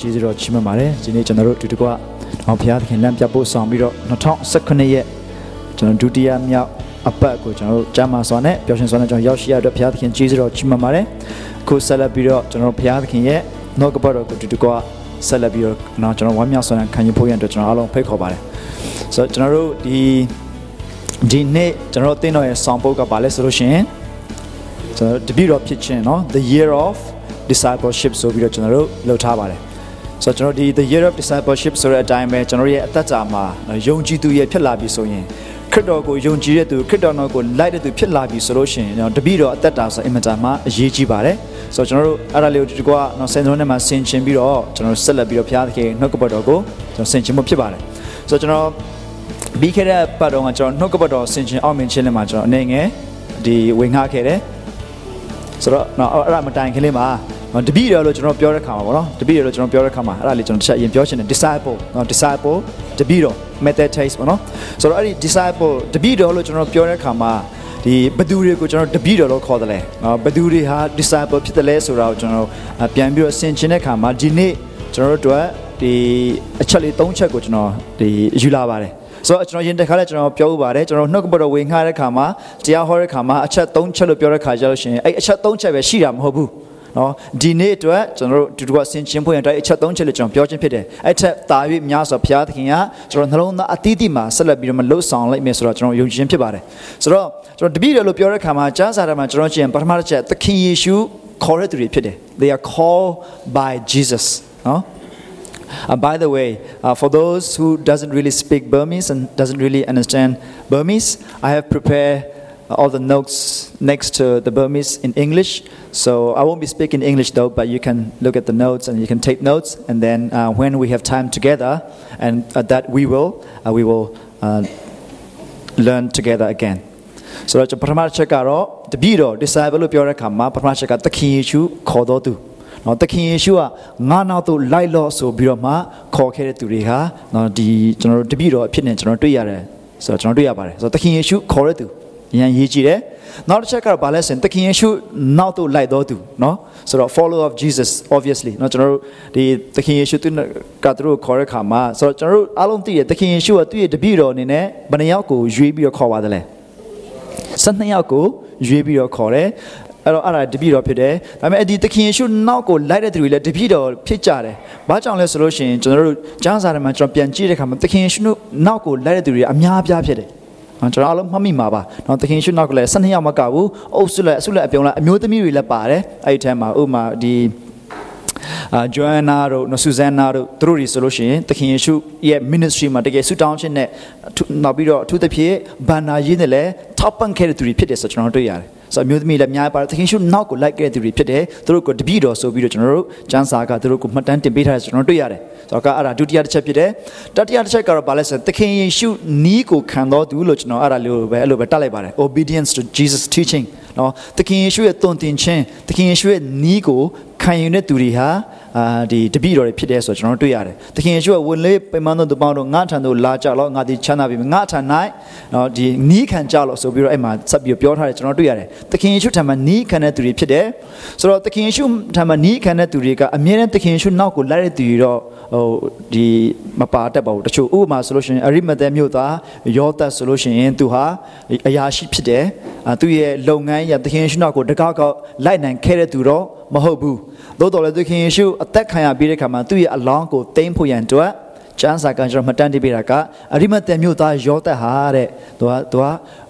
ကျေးဇူးတော်ချီးမွမ်းပါတယ်ဒီနေ့ကျွန်တော်တို့အတူတကွအောင်ဖျားသခင်လမ်းပြဖို့ဆောင်ပြီးတော့2019ရဲ့ကျွန်တော်ဒုတိယမြောက်အပတ်ကိုကျွန်တော်တို့ကြားမှာစွာနဲ့ပျော်ရွှင်စွာနဲ့ကျွန်တော်ရောက်ရှိရတဲ့ဘုရားသခင်ကျေးဇူးတော်ချီးမွမ်းပါတယ်အခုဆက်လက်ပြီးတော့ကျွန်တော်ဘုရားသခင်ရဲ့နှုတ်ကပတ်တော်ကိုတူတူကဆက်လက်ပြီးတော့နော်ကျွန်တော်ဝမ်းမြောက်စွာနဲ့ခံယူဖို့ရတဲ့ကျွန်တော်အားလုံးဖိတ်ခေါ်ပါတယ်ဆိုတော့ကျွန်တော်တို့ဒီဒီနေ့ကျွန်တော်တို့တင်းတော်ရဲ့ဆောင်ပုဒ်ကပါလဲဆိုလို့ရှိရင်ကျွန်တော်တပြည့်တော်ဖြစ်ခြင်းနော် the year of discipleship ဆိုပြီးတော့ကျွန်တော်တို့လှုပ်ထားပါတယ် ဆိုတော့ကျွန်တော်ဒီ the year of discipleship ဆိုတဲ့အတိုင်းပဲကျွန်တော်ရဲ့အသက်တာမှာယုံကြည်သူရဲ့ဖြစ်လာပြီဆိုရင်ခရစ်တော်ကိုယုံကြည်တဲ့သူခရစ်တော်တော်ကိုလိုက်တဲ့သူဖြစ်လာပြီဆိုလို့ရှိရင်ကျွန်တော်တပည့်တော်အသက်တာဆိုအင်မတန်မှအရေးကြီးပါတယ်ဆိုတော့ကျွန်တော်တို့အဲ့ဒါလေးကိုဒီကွာနော်စင်စုံထဲမှာဆင်ခြင်ပြီးတော့ကျွန်တော်ဆက်လက်ပြီးတော့ဘုရားသခင်နှုတ်ကပတ်တော်ကိုကျွန်တော်ဆင်ခြင်မှုဖြစ်ပါတယ်ဆိုတော့ကျွန်တော်ပြီးခဲ့တဲ့ပတ်တော်ကကျွန်တော်နှုတ်ကပတ်တော်ဆင်ခြင်အောင်မြင်ခြင်းလေးမှာကျွန်တော်အနေငယ်ဒီဝင်ငှခဲ့တယ်ဆိုတော့နော်အဲ့ဒါမတိုင်ခင်လေးမှာနော် တပည့်တော်လို့ကျွန်တော်ပြောတဲ့ခါမှာပေါ့နော်တပည့်တော်လို့ကျွန်တော်ပြောတဲ့ခါမှာအဲ့ဒါလေးကျွန်တော်တစ်ချက်အရင်ပြောချင်တယ် disciple နော် disciple တပည့်တော် method taste ပေါ့နော်ဆိုတော့အဲ့ဒီ disciple တပည့်တော်လို့ကျွန်တော်ပြောတဲ့ခါမှာဒီဘသူတွေကိုကျွန်တော်တပည့်တော်လို့ခေါ်တယ်လေနော်ဘသူတွေဟာ disciple ဖြစ်တယ်လဲဆိုတာကိုကျွန်တော်ပြန်ပြီးတော့ဆင်ခြင်တဲ့ခါမှာဒီနေ့ကျွန်တော်တို့အတွက်ဒီအချက်လေး၃ချက်ကိုကျွန်တော်ဒီယူလာပါတယ်ဆိုတော့ကျွန်တော်ရင်တစ်ခါလဲကျွန်တော်ပြောဥပါတယ်ကျွန်တော်နှုတ်ကပတ်တော်ဝင်ခါတဲ့ခါမှာတရားဟောတဲ့ခါမှာအချက်၃ချက်လို့ပြောတဲ့ခါကျလို့ရှိရင်အဲ့အချက်၃ချက်ပဲရှိတာမဟုတ်ဘူး နော်ဒီနေ့အတွက်ကျွန်တော်တို့ဒီကဆင်ချင်းဖွင့်ရတဲ့အချက်၃ချက်လို့ကျွန်တော်ပြောချင်းဖြစ်တယ်အဲ့ထက်တာ၍များစွာဘုရားသခင်ကကျွန်တော်နှလုံးသားအသီးသီးမှာဆက်လက်ပြီးတော့မလှုပ်ဆောင်လိုက်မယ်ဆိုတော့ကျွန်တော်ယုံကြည်ခြင်းဖြစ်ပါတယ်ဆိုတော့ကျွန်တော်တပည့်တော်လို့ပြောတဲ့ခါမှာကျမ်းစာထဲမှာကျွန်တော်ကျင်ပထမတစ်ချက်သခင်ယေရှုခေါ်တဲ့သူတွေဖြစ်တယ် they are called by Jesus နော် Uh, by the way, uh, for those who doesn't really speak Burmese and doesn't really understand Burmese, I have prepared all the notes next to the Burmese in English. So I won't be speaking English though, but you can look at the notes and you can take notes. And then uh, when we have time together, and that we will, we will learn together again. ဆိုတော့ပထမတစ်ချက်ကတော့တပည့်တော် disciple လို့ပြောတဲ့အခါမှာပထမတစ်ချက်ကသခင်ယေရှုခေါ်တော်သူနော်သခင်ယေရှုကငါနောက်သို့လိုက်လော့ဆိုပြီးတော့မှခေါ်ခဲ့တဲ့သူတွေဟာနော်ဒီကျွန်တော်တို့တပည့်တော်အဖြစ်နဲ့ကျွန်တော်တွေ့ရတယ်ဆိုတော့ကျွန်တော်တွေ့ရပါတယ်ဆိုတော့သခင်ယေရှုခေါ်တဲ့သူအ ရင်ရေးကြည့်တယ်နောက်တစ်ချက်ကတော့ဘာလဲဆိုရင်သခင်ယေရှုနောက်သို့လိုက်တော်သူနော်ဆိုတော့ follow of Jesus obviously နော်ကျွန်တော်တို့ဒီသခင်ယေရှုသူကသူတို့ခေါ်တဲ့ခါမှာဆိုတော့ကျွန်တော်တို့အားလုံးသိတယ်သခင်ယေရှုကသူ့ရဲ့တပည့်တော်အနေနဲ့ဘယ်နှယောက်ကိုရွေးပြီးတော့ခေါ်ပါတယ်လဲ12ယောက်ကိုရွေးပြီးတော့ခေါ်တယ်အဲ့တော့အဲ့ဒါတပည့်တော်ဖြစ်တယ်ဒါပေမဲ့ဒီသခင်ယေရှုနောက်ကိုလိုက်တဲ့သူတွေလည်းတပည့်တော်ဖြစ်ကြတယ်ဘာကြောင့်လဲဆိုလို့ရှိရင်ကျွန်တော်တို့ကျမ်းစာထဲမှာကျွန်တော်ပြန်ကြည့်တဲ့အခါမှာသခင်ယေရှုနောက်ကိုလိုက်တဲ့သူတွေအများပြားဖြစ်တယ် ကျွန်တော်အားလုံးမှတ်မိမှာပါ။နော်သခင်ယေရှုနောက်ကလည်း12ယောက်မကဘူး။အုပ်စုလည်းအစုလည်းအပြုံလည်းအမျိုးသမီးတွေလည်းပါတယ်။အဲ့ဒီထဲမှာဥပမာဒီအာဂျိုအန်နာတို့နော်ဆူဇန်နာတို့သူတို့တွေဆိုလို့ရှိရင်သခင်ယေရှုရဲ့ ministry မှာတကယ်ဆူတောင်းခြင်းနဲ့နောက်ပြီးတော့အထူးသဖြင့်ဘန္နာရေးနဲ့လည်းထောက်ပံ့ခဲ့တဲ့သူတွေဖြစ်တယ်ဆိုကျွန်တော်တို့တွေ့ရတယ်။ ဆိုအမျိုးသမီးလည်းအများပါတယ်သခင်ရှုနောက်ကိုလိုက်ခဲ့တဲ့သူတွေဖြစ်တယ်သူတို့ကိုတပည့်တော်ဆိုပြီးတော့ကျွန်တော်တို့ကျမ်းစာကသူတို့ကိုမှတ်တမ်းတင်ပေးထားတယ်ကျွန်တော်တွေ့ရတယ်ဆိုတော့ကအဲ့ဒါဒုတိယတစ်ချက်ဖြစ်တယ်တတိယတစ်ချက်ကတော့ဘာလဲဆိုသခင်ယေရှုနီးကိုခံတော်သူလို့ကျွန်တော်အဲ့ဒါလေးပဲအဲ့လိုပဲတတ်လိုက်ပါတယ် obedience to Jesus teaching နော်သခင်ယေရှုရဲ့တုံတင်ခြင်းသခင်ယေရှုရဲ့နီးကိုခံယူတဲ့သူတွေဟာ အာဒီတပည့်တော်တွေဖြစ်တယ်ဆိုတော့ကျွန်တော်တွေ့ရတယ်။သခင်ယေရှုကဝင်လေပိမန်းသောသူပေါင်းတို့ငါထံသို့လာကြလောငါဒီချမ်းသာပြီငါထံ၌နော်ဒီနီးခံကြလောဆိုပြီးတော့အဲ့မှာဆက်ပြီးပြောထားတယ်ကျွန်တော်တွေ့ရတယ်။သခင်ယေရှုထံမှာနီးခံတဲ့သူတွေဖြစ်တယ်။ဆိုတော့သခင်ယေရှုထံမှာနီးခံတဲ့သူတွေကအမြဲတမ်းသခင်ယေရှုနောက်ကိုလိုက်တဲ့သူတွေတော့ဟိုဒီမပါတတ်ပါဘူးတချို့ဥပမာဆိုလို့ရှိရင်အရိမသက်မြို့သားယောသတ်ဆိုလို့ရှိရင်သူဟာအရာရှိဖြစ်တယ်။သူ့ရဲ့လုပ်ငန်းရသခင်ယေရှုနောက်ကိုတကောက်ကောက်လိုက်နိုင်ခဲ့တဲ့သူတော့မဟုတ်ဘူး သို့တော်လည်းသခင်ယေရှုအသက်ခံရပြီးတဲ့ခါမှာသူ့ရဲ့အလောင်းကိုတင်းဖို့ရန်အတွက်ကျမ်းစာကကျွန်တော်မှတ်တမ်းတင်ပေးတာကအရိမသက်မြို့သားယောသက်ဟာတဲ့သူကသူက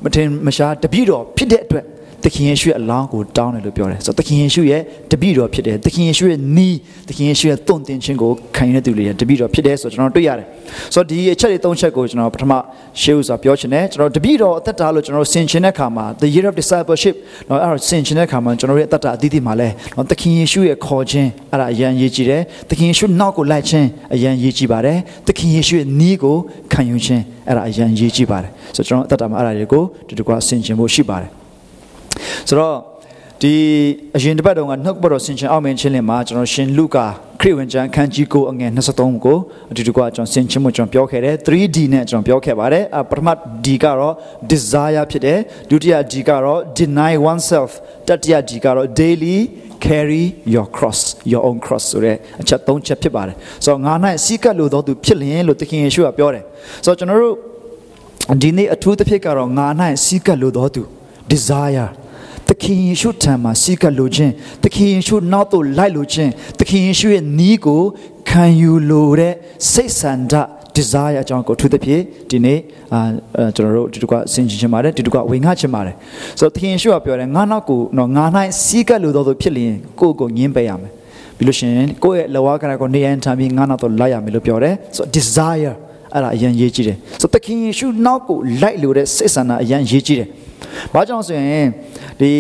မထင်မရှားတပည့်တော်ဖြစ်တဲ့အတွက် သခင်ယေရှုရဲ့အလောင်းကိုတောင်းတယ်လို့ပြောတယ်ဆိုတော့သခင်ယေရှုရဲ့တပည့်တော်ဖြစ်တယ်သခင်ယေရှုရဲ့နီးသခင်ယေရှုရဲ့တုံ့တင်ခြင်းကိုခံရတဲ့သူတွေတပည့်တော်ဖြစ်တယ်ဆိုတော့ကျွန်တော်တွေ့ရတယ်ဆိုတော့ဒီအချက်တွေ၃ချက်ကိုကျွန်တော်ပထမရှေးဥစွာပြောချင်တယ်ကျွန်တော်တပည့်တော်အသက်တာလို့ကျွန်တော်ဆင်ခြင်တဲ့ခါမှာ the year of discipleship တော့အဲ့တော့ဆင်ခြင်တဲ့ခါမှာကျွန်တော်ရဲ့အသက်တာအသီးသီးမှာလဲတော့သခင်ယေရှုရဲ့ခေါ်ခြင်းအဲ့ဒါအရန်ရေးကြည့်တယ်သခင်ယေရှုနောက်ကိုလိုက်ခြင်းအရန်ရေးကြည့်ပါတယ်သခင်ယေရှုရဲ့နီးကိုခံယူခြင်းအဲ့ဒါအရန်ရေးကြည့်ပါတယ်ဆိုတော့ကျွန်တော်အသက်တာမှာအဲ့ဒါတွေကိုဒီတကွာဆင်ခြင်ဖို့ရှိပါတယ် ဆိုတော့ဒီအရင်တစ်ပတ်တုန်းကနှုတ်ဘတော်ဆင်ခြင်အောင်မင်းချင်းလင်မှာကျွန်တော်ရှင်လူကာခရစ်ဝင်ကျမ်းခန်းကြီးကိုအငယ်23ကိုအတူတူကကျွန်တော်ဆင်ချင်းမှုကျွန်တော်ပြောခဲ့တယ် 3D နဲ့ကျွန်တော်ပြောခဲ့ပါတယ်အပထမ D ကတော့ desire ဖြစ်တယ်ဒုတိယ D ကတော့ deny oneself တတိယ D ကတော့ daily carry your cross your own cross ဆိုတဲ့အချက်၃ချက်ဖြစ်ပါတယ်ဆိုတော့ငါ၌စီးကပ်လို့တော့သူဖြစ်လျင်လို့သခင်ယေရှုကပြောတယ်ဆိုတော့ကျွန်တော်တို့ဒီနေ့အထူးသဖြင့်ကတော့ငါ၌စီးကပ်လို့တော့သူ desire သခင်ယေရှုထံမှာစီးကပ်လိုခြင်းသခင်ယေရှုနောက်သို့လိုက်လိုခြင်းသခင်ယေရှုရဲ့နီးကိုခံယူလိုတဲ့စိတ်ဆန္ဒ desire အကြောင်းကိုထူးသဖြင့်ဒီနေ့အာကျွန်တော်တို့ဒီတကွဆင်ခြင်ချင်ပါတယ်ဒီတကွဝင်ငှချင်ပါတယ်ဆိုတော့သခင်ယေရှုကပြောတယ်ငါနောက်ကိုတော့ငါ၌စီးကပ်လိုသောသူဖြစ်လျင်ကိုယ့်ကိုငင်းပယ်ရမယ်ပြီးလို့ရှိရင်ကိုယ့်ရဲ့လဝကရကိုနေရန်ထားပြီးငါနောက်တော့လိုက်ရမယ်လို့ပြောတယ်ဆိုတော့ desire အဲ့ဒါအရင်ရေးကြည့်တယ်ဆိုတော့သခင်ယေရှုနောက်ကိုလိုက်လိုတဲ့စိတ်ဆန္ဒအရင်ရေးကြည့်တယ် ဘာကြောင့်ဆိုရင်ဒီ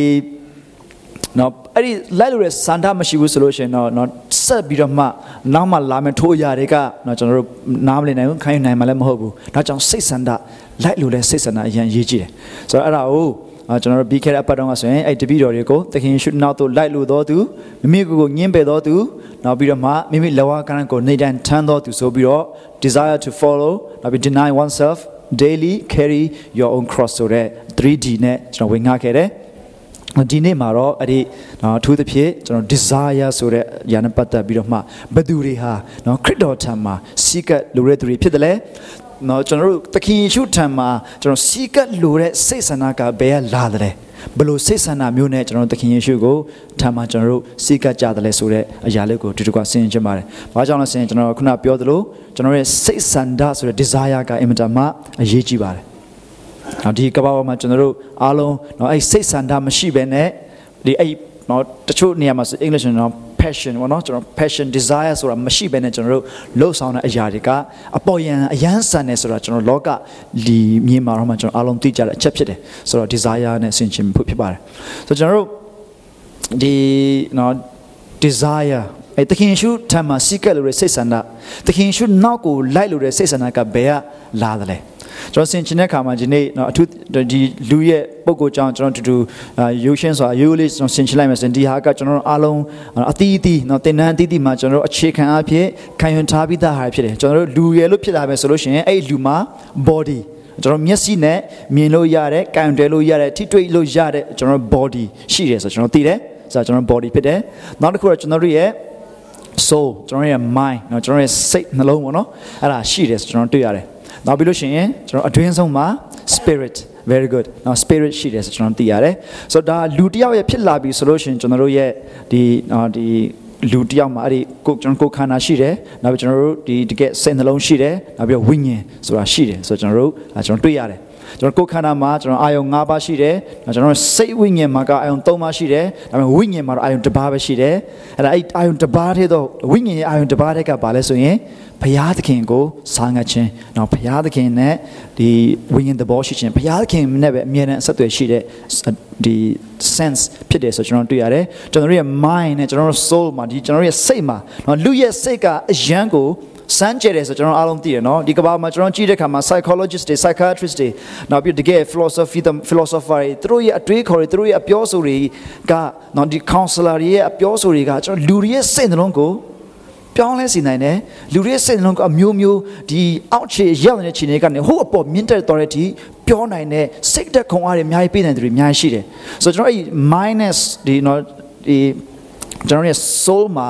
နော်အဲ့ဒီလိုက်လို့ရစန္ဒမရှိဘူးဆိုလို့ရှိရင်တော့နော်ဆက်ပြီးတော့မှနောက်မှလာမယ်ထိုးအရာတွေကနော်ကျွန်တော်တို့နားမလည်နိုင်ဘူးခိုင်းနိုင်မှလည်းမဟုတ်ဘူးဒါကြောင့်စိတ်စန္ဒလိုက်လို့လဲစိတ်စန္ဒအရင်ရေးကြည့်တယ်ဆိုတော့အဲ့ဒါကိုကျွန်တော်တို့ပြီးခဲ့တဲ့အပတ်တုန်းကဆိုရင်အဲ့တပည့်တော်တွေကိုသခင်ရှုနောက်သို့လိုက်လို့တော်သူမိမိကိုယ်ကိုညှင်းပယ်တော်သူနောက်ပြီးတော့မှမိမိလဝကရန်ကိုနေတိုင်းထမ်းတော်သူဆိုပြီးတော့ desire to follow နောက်ပြီး deny oneself daily carry your own cross ဆိုတဲ့ 3D နဲ့ကျွန်တော်ဝင်ငှခဲ့တယ်ဒီနေ့မှာတော့အဲ့ဒီနော်အထူးသဖြင့်ကျွန်တော် desire ဆိုတဲ့ຢာနဲ့ပတ်သက်ပြီးတော့မှဘယ်သူတွေဟာနော်ခရစ်တော်ထံမှာစီးကပ်လိုတဲ့သူတွေဖြစ်တယ်လေနော်ကျွန်တော်တို့သခင်ယေရှုထံမှာကျွန်တော်စီးကပ်လိုတဲ့စိတ်ဆန္ဒကဘယ်ကလာတယ်ဘလို့စိတ်ဆန္ဒမျိုးနဲ့ကျွန်တော်တို့သခင်ယေရှုကိုထံမှာကျွန်တော်တို့စီးကပ်ကြတယ်လဲဆိုတဲ့အရာလေးကိုဒီတစ်ခါဆင်ခြင်ပါတယ်။ဘာကြောင့်လဲဆိုရင်ကျွန်တော်ခုနပြောသလိုကျွန်တော်ရဲ့စိတ်ဆန္ဒဆိုတဲ့ desire ကအင်မတန်မှအရေးကြီးပါတယ် နော်ဒီကဘာပေါ်မှာကျွန်တော်တို့အားလုံးနော်အဲ့စိတ်ဆန္ဒမရှိဘဲနဲ့ဒီအဲ့နော်တချို့နေရာမှာ English နော် passion ပေါ့နော်ကျွန်တော် passion desire ဆိုတာမရှိဘဲနဲ့ကျွန်တော်တို့လှုပ်ဆောင်တဲ့အရာတွေကအပေါ်ယံအယမ်းဆန်နေဆိုတာကျွန်တော်လောကလီမြင်မှာတော့မှကျွန်တော်အားလုံးသိကြတဲ့အချက်ဖြစ်တယ်ဆိုတော့ desire နဲ့ဆင်ခြင်ဖို့ဖြစ်ပါတယ်ဆိုတော့ကျွန်တော်တို့ဒီနော် desire အဲတခင်ရှုထံမှာစီးကပ်လို့ရစိတ်ဆန္ဒတခင်ရှုနောက်ကိုလိုက်လို့ရစိတ်ဆန္ဒကဘယ်ကလာသလဲ ကျွန်တော်ဆင်ချင်တဲ့ခါမှာဒီနေ့နော်အထူးဒီလူရဲ့ပုံကိုကြောင်းကျွန်တော်တူတူရုပ်ရှင်ဆိုတာရိုးလေးကျွန်တော်ဆင်ချင်လိုက်မယ်ဆိုရင်ဒီဟာကကျွန်တော်အားလုံးအသီးအသီးနော်တင်နန်းအသီးသီးမှာကျွန်တော်အခြေခံအဖြစ်ခံယူထားပြီးသားဟာဖြစ်တယ်ကျွန်တော်တို့လူရယ်လို့ဖြစ်လာမယ်ဆိုလို့ရှိရင်အဲ့ဒီလူမှာ body ကျွန်တော်မျက်စိနဲ့မြင်လို့ရတဲ့၊ကင်တယ်လို့ရတဲ့၊ထိတွေ့လို့ရတဲ့ကျွန်တော် body ရှိတယ်ဆိုတော့ကျွန်တော်သိတယ်ဆိုတော့ကျွန်တော် body ဖြစ်တယ်နောက်တစ်ခုကကျွန်တော်တို့ရဲ့ soul ကျွန်တော်ရဲ့ mind เนาะကျွန်တော်ရဲ့စိတ်နှလုံးပေါ့နော်အဲ့ဒါရှိတယ်ဆိုကျွန်တော်တွေ့ရတယ် နောက်ပြီးလို့ရှိရင်ကျွန်တော်အတွင်းဆုံးမှာ spirit very good နော် spirit ရှိတယ်ဆိုကျွန်တော်သိရတယ်ဆိုတော့ဒါလူတယောက်ရဲ့ဖြစ်လာပြီဆိုလို့ရှိရင်ကျွန်တော်တို့ရဲ့ဒီဒီလူတယောက်မှာအဲ့ဒီကိုကျွန်တော်ကိုခန္ဓာရှိတယ်နောက်ပြီးကျွန်တော်တို့ဒီတကယ်စိတ်နှလုံးရှိတယ်နောက်ပြီးဝိညာဉ်ဆိုတာရှိတယ်ဆိုတော့ကျွန်တော်တို့ကျွန်တော်တွေ့ရတယ် ကျွန်တော်ကိုယ်ခန္ဓာမှာကျွန်တော်အာယုံ၅ပါးရှိတယ်ကျွန်တော်စိတ်ဝိညာဉ်မှာကအာယုံ၃ပါးရှိတယ်ဒါပေမဲ့ဝိညာဉ်မှာတော့အာယုံတစ်ပါးပဲရှိတယ်အဲ့ဒါအဲ့အာယုံတစ်ပါးထဲတော့ဝိညာဉ်ရဲ့အာယုံတစ်ပါးထဲကဘာလဲဆိုရင်ဘုရားသခင်ကိုစားငတ်ခြင်းနော်ဘုရားသခင်နဲ့ဒီဝိညာဉ်သဘောရှိခြင်းဘုရားသခင်နဲ့ပဲအမြဲတမ်းအဆက်အသွယ်ရှိတဲ့ဒီ sense ဖြစ်တယ်ဆိုကျွန်တော်တွေ့ရတယ်ကျွန်တော်ရဲ့ mind နဲ့ကျွန်တော်တို့ soul မှာဒီကျွန်တော်ရဲ့စိတ်မှာနော်လူရဲ့စိတ်ကအယံကို စမ်းကြတယ်ဆိုကျွန်တော်အားလုံးသိတယ်နော်ဒီကဘာမှာကျွန်တော်ကြည့်တဲ့အခါမှာ psychologist တွေ psychiatrist တွေနောက်ပြီးတကယ် philosophy the philosopher တွေသူတို့ရဲ့အတွေးခေါ်တွေသူတို့ရဲ့အပြောဆိုတွေကနော်ဒီ counselor တွေရဲ့အပြောဆိုတွေကကျွန်တော်လူတွေရဲ့စိတ်နှလုံးကိုပြောင်းလဲစေနိုင်တယ်လူတွေစိတ်နှလုံးကအမျိုးမျိုးဒီအောက်ခြေရောက်နေတဲ့ခြေနေကနေဟိုအပေါ်မြင့်တက်တော်တဲ့အထိပြောနိုင်တဲ့စိတ်သက်ခွန်အားတွေအများကြီးပေးနိုင်တယ်တွေအများကြီးရှိတယ်ဆိုတော့ကျွန်တော်အဲ့ minus ဒီနော်ဒီ ကျွန်တော်ရဲ့ soul မှာ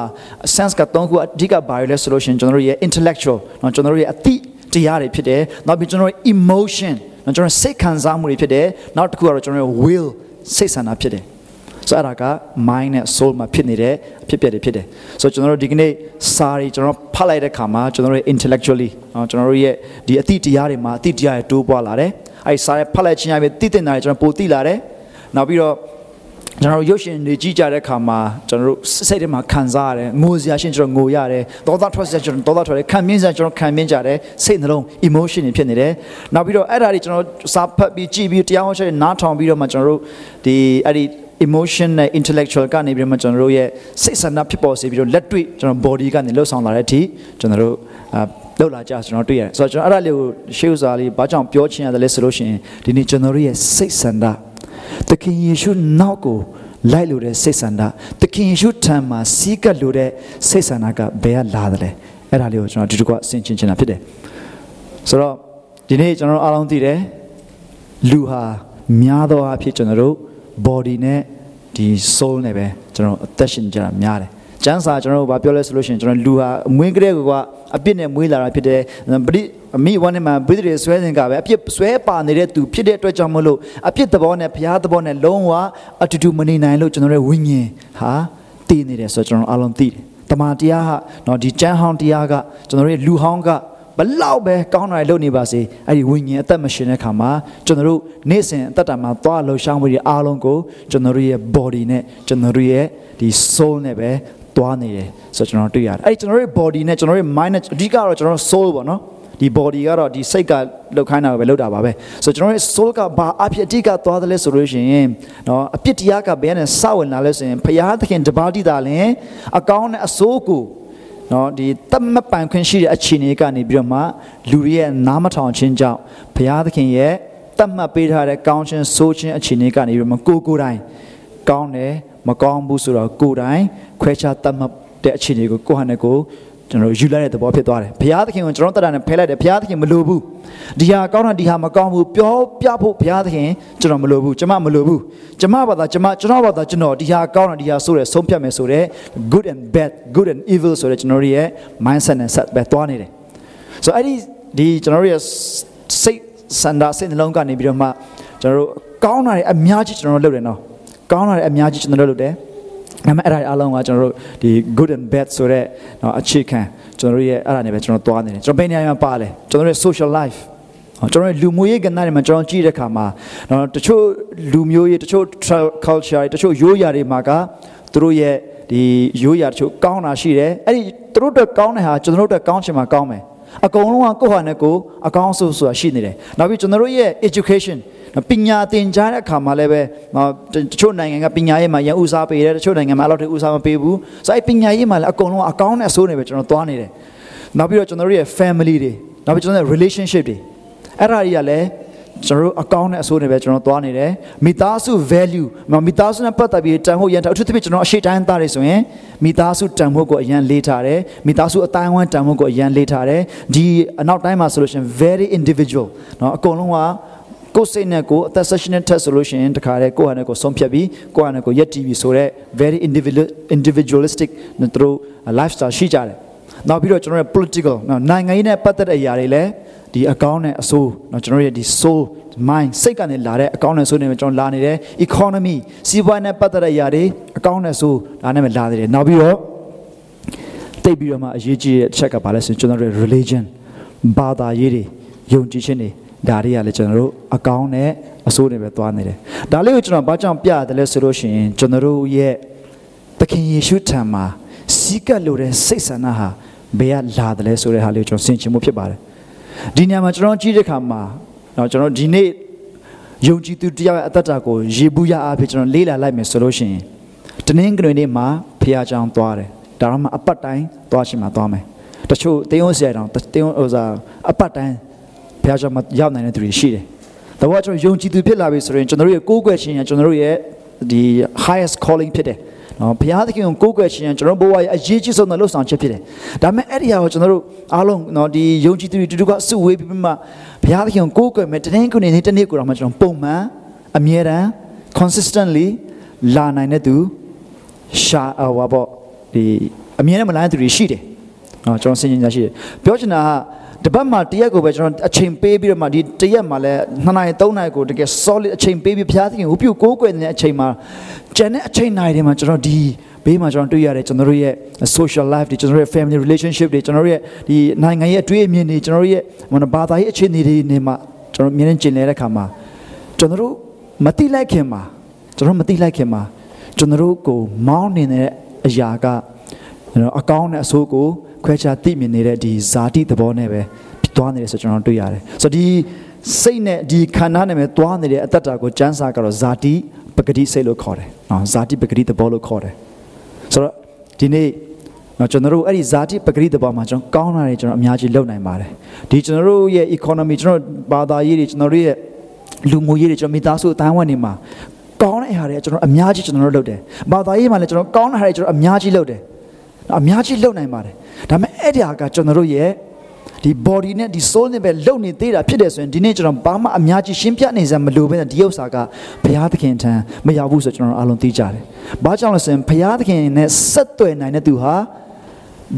sense ကသုံးခုအဓိကဘာလဲဆိုလို့ရှိရင်ကျွန်တော်ရဲ့ intellectual เนาะကျွန်တော်ရဲ့အသိတရားတွေဖြစ်တယ်နောက်ပြီးကျွန်တော်ရဲ့ emotion เนาะကျွန်တော်စိတ်ခံစားမှုတွေဖြစ်တယ်နောက်တစ်ခုကတော့ကျွန်တော်ရဲ့ will စိတ်ဆန္ဒဖြစ်တယ်ဆိုအဲ့ဒါက mind နဲ့ soul မှာဖြစ်နေတဲ့အဖြစ်အပျက်တွေဖြစ်တယ်ဆိုတော့ကျွန်တော်တို့ဒီကနေ့စာတွေကျွန်တော်ဖတ်လိုက်တဲ့ခါမှာကျွန်တော်တို့ intellectually เนาะကျွန်တော်တို့ရဲ့ဒီအသိတရားတွေမှာအသိတရားတွေတိုးပွားလာတယ်အဲ့စာတွေဖတ်လိုက်ခြင်းအပြင်သိတဲ့နာတွေကျွန်တော်ပိုသိလာတယ်နောက်ပြီးတော့ ကျွန်တော်ရုပ်ရှင်တွေကြည့်ကြတဲ့အခါမှာကျွန်တော်တို့စိတ်ထဲမှာခံစားရတယ်ငိုစရာရှင်ကျွန်တော်ငိုရတယ်ဒေါသထွက်စရာကျွန်တော်ဒေါသထွက်တယ်ခံမြင်စရာကျွန်တော်ခံမြင်ကြတယ်စိတ်နှလုံး emotion တွေဖြစ်နေတယ်နောက်ပြီးတော့အဲ့ဒါတွေကျွန်တော်စာဖတ်ပြီးကြည့်ပြီးတရားဟောချက်နားထောင်ပြီးတော့မှကျွန်တော်တို့ဒီအဲ့ဒီ emotion နဲ့ intellectual ကနေပြီးတော့ကျွန်တော်တို့ရဲ့စိတ်ဆန္ဒဖြစ်ပေါ်စေပြီးတော့လက်တွေ့ကျွန်တော် body ကနေလှုပ်ဆောင်လာတဲ့အထိကျွန်တော်တို့အာလောက်လာကြကျွန်တော်တွေ့ရတယ်ဆိုတော့ကျွန်တော်အဲ့ဒါလေးကိုရှေးဥစွာလေးဘာကြောင့်ပြောချင်ရတယ်လဲဆိုလို့ရှိရင်ဒီနေ့ကျွန်တော်တို့ရဲ့စိတ်ဆန္ဒ သခင်ယေရှုနောက်ကိုလိုက်လို့တဲ့စိတ်ဆန္ဒသခင်ယေရှုထံမှာစီးကပ်လို့တဲ့စိတ်ဆန္ဒကဘယ်ကလာတယ်လဲအဲ့ဒါလေးကိုကျွန်တော်ဒီတစ်ခွဆင်ခြင်ချင်တာဖြစ်တယ်ဆိုတော့ဒီနေ့ကျွန်တော်တို့အားလုံးသိတယ်လူဟာများသောအားဖြင့်ကျွန်တော်တို့ body နဲ့ဒီ soul နဲ့ပဲကျွန်တော်အသက်ရှင်ကြတာများတယ် ကျမ်းစာကျွန်တော်တို့ဘာပြောလဲဆိုလို့ရှိရင်ကျွန်တော်လူဟာအမွေးကလေးကအပြစ်နဲ့မွေးလာတာဖြစ်တယ်ပရိအမိဝမ်းနဲ့မှာဘိဒရေဆွဲစဉ်ကပဲအပြစ်ဆွဲပါနေတဲ့သူဖြစ်တဲ့အတွက်ကြောင့်မလို့အပြစ်သဘောနဲ့ဘုရားသဘောနဲ့လုံးဝအတူတူမနေနိုင်လို့ကျွန်တော်ရဲ့ဝိညာဉ်ဟာတည်နေတယ်ဆိုတော့ကျွန်တော်အားလုံးသိတယ်တမန်တရားဟာတော့ဒီကျမ်းဟောင်းတရားကကျွန်တော်ရဲ့လူဟောင်းကဘလောက်ပဲကောင်းတာလုပ်နေပါစေအဲ့ဒီဝိညာဉ်အသက်မရှင်တဲ့ခါမှာကျွန်တော်တို့နေ့စဉ်အသက်တာမှာသွားလှူရှားမှုတွေအားလုံးကိုကျွန်တော်တို့ရဲ့ body နဲ့ကျွန်တော်တို့ရဲ့ဒီ soul နဲ့ပဲ သွားနေတယ်ဆိုတော့ကျွန်တော်တွေ့ရတယ်အဲ့ဒီကျွန်တော်တို့ရဲ့ body နဲ့ကျွန်တော်တို့ရဲ့ mind နဲ့အဓိကတော့ကျွန်တော်တို့ soul ပေါ့နော်ဒီ body ကတော့ဒီစိတ်ကလောက်ခိုင်းတာပဲလောက်တာပါပဲဆိုတော့ကျွန်တော်ရဲ့ soul ကဘာအဖြစ်အဓိကသွားတယ်လဲဆိုလို့ရှိရင်เนาะအပြစ်တရားကဘယ်နဲ့စဝင်လာလဲဆိုရင်ဘုရားသခင်တပါးတိတာလင်အကောင်းနဲ့အဆိုးကိုနော်ဒီတတ်မပိုင်ခွင့်ရှိတဲ့အခြေအနေကနေပြီးတော့မှလူတွေရဲ့နားမထောင်ခြင်းကြောင့်ဘုရားသခင်ရဲ့တတ်မှတ်ပေးထားတဲ့ကောင်းခြင်းဆိုးခြင်းအခြေအနေကနေပြီးတော့မှကိုကိုယ်တိုင်ကောင်းတယ်မကောင်းဘူးဆိုတော့ကိုယ်တိုင် ခွဲခြားတတ်မှတ်တဲ့အခြေအနေကိုကိုယ့်ဟာနဲ့ကိုယ်ကျွန်တော်ယူလိုက်တဲ့သဘောဖြစ်သွားတယ်ဘုရားသခင်ကိုကျွန်တော်တက်တာနဲ့ဖဲလိုက်တယ်ဘုရားသခင်မလိုဘူးဒီဟာကောင်းတာဒီဟာမကောင်းဘူးပြောပြဖို့ဘုရားသခင်ကျွန်တော်မလိုဘူးကျွန်မမလိုဘူးကျွန်မဘာသာကျွန်မကျွန်တော်ဘာသာကျွန်တော်ဒီဟာကောင်းတာဒီဟာဆိုရဲဆုံးဖြတ်မယ်ဆိုတဲ့ good and bad good and evil ဆိုတဲ့ကျွန်တော်ရဲ့ mindset နဲ့ဆက်ပဲသွားနေတယ်ဆိုတော့အဲ့ဒီဒီကျွန်တော်ရဲ့စိတ်စန္ဒစိတ်နှလုံးကနေပြီးတော့မှကျွန်တော်တို့ကောင်းတာတွေအများကြီးကျွန်တော်တို့လုပ်တယ်နော်ကောင်းတာတွေအများကြီးကျွန်တော်တို့လုပ်တယ် ဒါပေမဲ့အဲ့ဒါအားလုံးကကျွန်တော်တို့ဒီ good and bad ဆိုတဲ့နော်အခြေခံကျွန်တော်တို့ရဲ့အဲ့ဒါနဲ့ပဲကျွန်တော်သွားနေတယ်ကျွန်တော်ဘယ်နေရာမှာပါလဲကျွန်တော်ရဲ့ social life ကျွန်တော်လူမျိုးရေးကဏ္ဍတွေမှာကျွန်တော်ကြည့်တဲ့အခါမှာနော်တချို့လူမျိုးရေးတချို့ culture တချို့ရိုးရာတွေမှာကသူတို့ရဲ့ဒီရိုးရာတချို့ကောင်းတာရှိတယ်အဲ့ဒီသူတို့အတွက်ကောင်းတဲ့ဟာကျွန်တော်တို့အတွက်ကောင်းချင်မှာကောင်းမယ်အကုန်လုံးကကိုယ့်ဟာနဲ့ကိုယ်အကောင်းဆုံးဆိုတာရှိနေတယ်နောက်ပြီးကျွန်တော်တို့ရဲ့ education ပညာသင်ကြားတဲ့အခါမှာလည်းပဲတချို့နိုင်ငံကပညာရေးမှာရန်ဦးစားပေးတယ်တချို့နိုင်ငံမှာအဲ့လိုဦးစားမပေးဘူးဆိုတော့အဲ့ပညာရေးမှာလည်းအကုန်လုံးအကောင်းနဲ့အဆိုးနဲ့ပဲကျွန်တော်သွားနေတယ်နောက်ပြီးတော့ကျွန်တော်တို့ရဲ့ family တွေနောက်ပြီးကျွန်တော်တို့ relationship တွေအဲ့ဒါတွေကလည်းကျွန်တော်တို့အကောင့်နဲ့အဆိုးနဲ့ပဲကျွန်တော်သွားနေတယ်မိသားစု value မိသားစုနဲ့ပတ်သက်ပြီးတန်ဖို့ရန်ထားအထူးသဖြင့်ကျွန်တော်အရှိတိုင်းသားတွေဆိုရင်မိသားစုတန်ဖို့ကိုအရန်လေးထားတယ်မိသားစုအတိုင်းဝိုင်းတန်ဖို့ကိုအရန်လေးထားတယ်ဒီအနောက်တိုင်းမှာဆိုလို့ရှိရင် very individual เนาะအကုန်လုံးက ကိုယ်စိတ်နဲ့ကိုယ်အသက် session test ဆိုလို့ရှိရင်တခါတည်းကိုယ့်ဟာနဲ့ကိုယ်ဆုံးဖြတ်ပြီးကိုယ့်ဟာနဲ့ကိုယ်ရက်တီးပြီးဆိုတော့ very individual individualistic နဲ့သူတို့ lifestyle ရှိကြတယ်နောက်ပြီးတော့ကျွန်တော်ရဲ့ political နိုင်ငံရေးနဲ့ပတ်သက်တဲ့အရာတွေလည်းဒီအကောင်းနဲ့အဆိုးเนาะကျွန်တော်ရဲ့ဒီ soul mind စိတ်ကနေလာတဲ့အကောင်းနဲ့ဆိုးနေမှာကျွန်တော်လာနေတယ် economy စီးပွားနဲ့ပတ်သက်တဲ့အရာတွေအကောင်းနဲ့ဆိုးဒါနဲ့ပဲလာနေတယ်နောက်ပြီးတော့တိတ်ပြီးတော့မှအရေးကြီးတဲ့အချက်ကဘာလဲဆိုကျွန်တော်တို့ religion ဘာသာရေးတွေယုံကြည်ခြင်းတွေ ဒါတွေကလည်းကျွန်တော်တို့အကောင်းနဲ့အဆိုးတွေပဲသွားနေတယ်ဒါလေးကိုကျွန်တော်ဘာကြောင့်ပြရတယ်လဲဆိုလို့ရှိရင်ကျွန်တော်တို့ရဲ့သခင်ယေရှုထံမှာစီးကပ်လို့တဲ့စိတ်ဆန္ဒဟာဘယ်ကလာတယ်လဲဆိုတဲ့ဟာလေးကိုကျွန်တော်ဆင်ခြင်မှုဖြစ်ပါတယ်ဒီညမှာကျွန်တော်ကြည့်တဲ့အခါမှာတော့ကျွန်တော်ဒီနေ့ယုံကြည်သူတရားရဲ့အသက်တာကိုရေဘူးရအားဖြင့်ကျွန်တော်လေးလာလိုက်မယ်ဆိုလို့ရှိရင်တနင်္ဂနွေနေ့မှာဖះကြောင်သွားတယ်ဒါတော့မှအပတ်တိုင်းသွားရှင်မှာသွားမယ်တချို့တင်းုံဆရာတောင်တင်းုံဥစားအပတ်တိုင်း ဖះကြောင်မှာရောက်နိုင်တဲ့သူတွေရှိတယ်ဒါပေမဲ့ကျွန်တော်ယုံကြည်သူဖြစ်လာပြီဆိုရင်ကျွန်တော်တို့ရဲ့ကိုးကွယ်ခြင်းကကျွန်တော်တို့ရဲ့ဒီ highest calling ဖြစ်တယ်နော်ဘုရားသခင်ကိုကိုးကွယ်ခြင်းကျွန်တော်ဘဝရဲ့အရေးကြီးဆုံးသောလှုပ်ဆောင်ချက်ဖြစ်တယ်။ဒါပေမဲ့အဲ့ဒီဟာကိုကျွန်တော်တို့အားလုံးနော်ဒီယုံကြည်သူတွေတူတူကစုဝေးပြီးမှဘုရားသခင်ကိုကိုးကွယ်မယ်တနေ့ကိုနေ့တနေ့ကိုတော့မှကျွန်တော်ပုံမှန်အမြဲတမ်း consistently လာနိုင်တဲ့သူရှာဟောပေါ့ဒီအမြဲတမ်းမလာတဲ့သူတွေရှိတယ်။နော်ကျွန်တော်စဉ်းစားရှိတယ်။ပြောချင်တာက တပတ်မှာတရက်ကိုပဲကျွန်တော်အချိန်ပေးပြီးတော့မှဒီတရက်မှာလည်း2နာရီ3နာရီကိုတကယ် solid အချိန်ပေးပြီးဘုရားသခင်ကိုပြုကိုးကွယ်နေတဲ့အချိန်မှာကျန်တဲ့အချိန်နိုင်တွေမှာကျွန်တော်ဒီဘေးမှာကျွန်တော်တွေ့ရတယ်ကျွန်တော်တို့ရဲ့ social life တွေကျွန်တော်တို့ရဲ့ family relationship တွေကျွန်တော်တို့ရဲ့ဒီနိုင်ငံရဲ့အတွေ့အမြင်တွေကျွန်တော်တို့ရဲ့မနဘာသာရေးအခြေအနေတွေနေမှာကျွန်တော်မြင်နေကျင်နေတဲ့အခါမှာကျွန်တော်တို့မတိလိုက်ခင်မှာကျွန်တော်မတိလိုက်ခင်မှာကျွန်တော်တို့ကိုမောင်းနေတဲ့အရာကကျွန်တော်အကောင်းနဲ့အဆိုးကို ခွဲခြားသိမြင်နေတဲ့ဒီဇာတိသဘောနဲ့ပဲသွားနေတယ်ဆိုကျွန်တော်တွေ့ရတယ်ဆိုတော့ဒီစိတ်နဲ့ဒီခန္ဓာနဲ့ပဲသွားနေတဲ့အတ္တတာကိုကျမ်းစာကတော့ဇာတိပဂတိစိတ်လို့ခေါ်တယ်နော်ဇာတိပဂတိသဘောလို့ခေါ်တယ်ဆိုတော့ဒီနေ့နော်ကျွန်တော်တို့အဲ့ဒီဇာတိပဂရိတဘောမှာကျွန်တော်ကောင်းတာတွေကျွန်တော်အများကြီးလုပ်နိုင်ပါတယ်ဒီကျွန်တော်တို့ရဲ့ economy ကျွန်တော်ဘာသာရေးတွေကျွန်တော်တို့ရဲ့လူမှုရေးတွေကျွန်တော်မိသားစုအတိုင်းဝိုင်းနေမှာကောင်းတဲ့အရာတွေကျွန်တော်အများကြီးကျွန်တော်တို့လုပ်တယ်ဘာသာရေးမှာလည်းကျွန်တော်ကောင်းတဲ့ဟာတွေကျွန်တော်အများကြီးလုပ်တယ် အများကြီးလုပ်နိုင်ပါတယ်ဒါပေမဲ့အဲ့ဒီဟာကကျွန်တော်တို့ရဲ့ဒီ body နဲ့ဒီ soul နဲ့ပဲလုံနေသေးတာဖြစ်တယ်ဆိုရင်ဒီနေ့ကျွန်တော်ဘာမှအများကြီးရှင်းပြနေစရာမလိုဘဲနဲ့ဒီဥစ္စာကဘုရားသခင်ထံမရောက်ဘူးဆိုကျွန်တော်တို့အားလုံးသိကြတယ်။ဘာကြောင့်လဲဆိုရင်ဘုရားသခင်နဲ့ဆက်သွယ်နိုင်တဲ့သူဟာ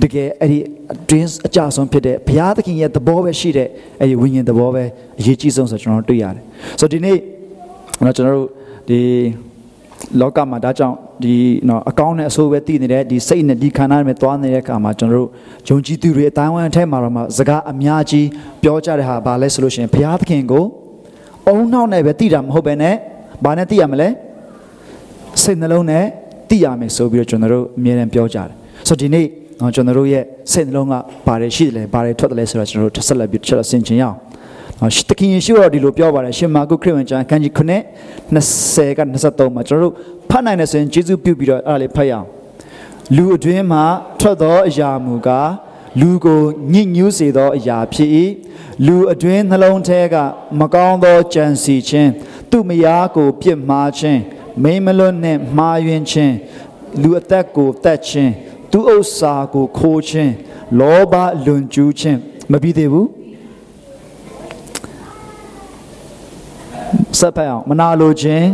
တကယ်အဲ့ဒီအတွင်းအကြဆုံးဖြစ်တဲ့ဘုရားသခင်ရဲ့သဘောပဲရှိတဲ့အဲ့ဒီဝိညာဉ်သဘောပဲအရေးကြီးဆုံးဆိုကျွန်တော်တို့တွေ့ရတယ်။ဆိုတော့ဒီနေ့ကျွန်တော်တို့ဒီ လောကမှာဒါကြောင့်ဒီနော်အကောင့်နဲ့အဆိုးပဲတည်နေတဲ့ဒီစိတ်နဲ့ဒီခန္ဓာနဲ့သွားနေတဲ့အခါမှာကျွန်တော်တို့ယုံကြည်သူတွေအတိုင်းဝိုင်းအထက်မှာတော့မှစကားအများကြီးပြောကြတဲ့ဟာဘာလဲဆိုလို့ရှိရင်ဘုရားသခင်ကိုအုံနောက်နဲ့ပဲတည်တာမဟုတ်ပဲနဲ့ဘာနဲ့တည်ရမလဲစိတ်နှလုံးနဲ့တည်ရမယ်ဆိုပြီးတော့ကျွန်တော်တို့အမြဲတမ်းပြောကြတယ်ဆိုတော့ဒီနေ့နော်ကျွန်တော်တို့ရဲ့စိတ်နှလုံးကဘာတွေရှိတယ်လဲဘာတွေထွက်တယ်လဲဆိုတော့ကျွန်တော်တို့ဆက်လက်ပြီးချက်လက်ဆင်ခြင်ရအောင် တခင်ယေရှုတော်ဒီလိုပြောပါတယ်ရှင်မာကုခရစ်ဝင်ကျမ်းခန်းကြီး9 20က23မှာကျွန်တော်တို့ဖတ်နိုင်တယ်ဆိုရင်ယေရှုပြုပြီးတော့အဲ့ဒါလေးဖတ်ရအောင်လူအတွင်းမှာထွက်သောအရာမူကားလူကိုညစ်ညူးစေသောအရာဖြစ်၏လူအတွင်းနှလုံးထဲကမကောင်းသောကြံစီခြင်းသူ့မယားကိုပြစ်မှားခြင်းမိမလွတ်နှင့်မှားယွင်းခြင်းလူအသက်ကိုတတ်ခြင်းသူဥစ္စာကိုခိုးခြင်းလောဘလွန်ကျူးခြင်းမပြီးသေးဘူး ဆက်ဖက်အောင်မနာလိုခြင်း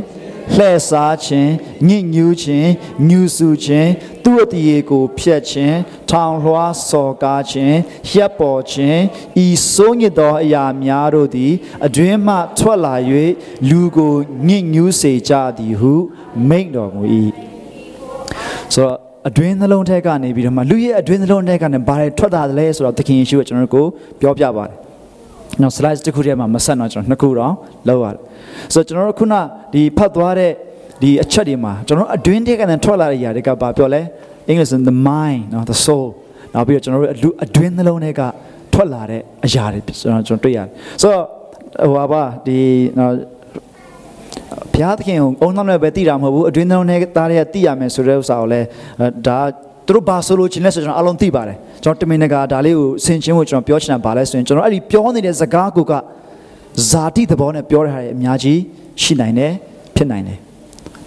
လှဲ့စားခြင်းညစ်ညူးခြင်းညူဆူခြင်းသူ့အတရေကိုဖျက်ခြင်းထောင်လွှားစော်ကားခြင်းရပ်ပေါ်ခြင်းဤစိုးညစ်သောအရာများတို့သည်အတွင်းမှထွက်လာ၍လူကိုညစ်ညူးစေကြသည်ဟုမိန့်တော်မူ၏ဆိုတော့အတွင်းနှလုံးထဲကနေပြီးတော့မှလူရဲ့အတွင်းနှလုံးထဲကနေဘာတွေထွက်လာသလဲဆိုတော့သခင်ယေရှုကကျွန်တော်တို့ကိုပြောပြပါတယ်။ နောက် slide တစ်ခုထဲမှာမဆက်တော့ကျွန်တော်နှစ်ခုတော့လောက်ရတယ်။ဆိုတော့ကျွန်တော်တို့ခုနဒီဖတ်သွားတဲ့ဒီအချက်တွေမှာကျွန်တော်အတွင်းထဲကနေထွက်လာတဲ့ຢာတွေကဘာပြောလဲ။ English in the mind နော် the soul နောက်ပြီးတော့ကျွန်တော်တို့လူအတွင်းနှလုံးထဲကထွက်လာတဲ့အရာတွေကျွန်တော်ကျွန်တော်တွေ့ရတယ်။ဆိုတော့ဟိုပါပါဒီနော်ဘုရားသခင်ကိုအုံနောက်နဲ့ပဲတည်တာမဟုတ်ဘူးအတွင်းလုံးနဲ့သားတွေကတည်ရမယ်ဆိုတဲ့ဥစ္စာကိုလည်းဒါ သူတို့ဘာဆိုလို့ချင်းလဲဆိုကျွန်တော်အလုံးသိပါတယ်ကျွန်တော်တမင်တကာဒါလေးကိုဆင်ချင်းကိုကျွန်တော်ပြောချင်တာဘာလဲဆိုရင်ကျွန်တော်အဲ့ဒီပြောနေတဲ့စကားကိုကဇာတိသဘောနဲ့ပြောတဲ့ဟာတွေအများကြီးရှိနိုင်တယ်ဖြစ်နိုင်တယ်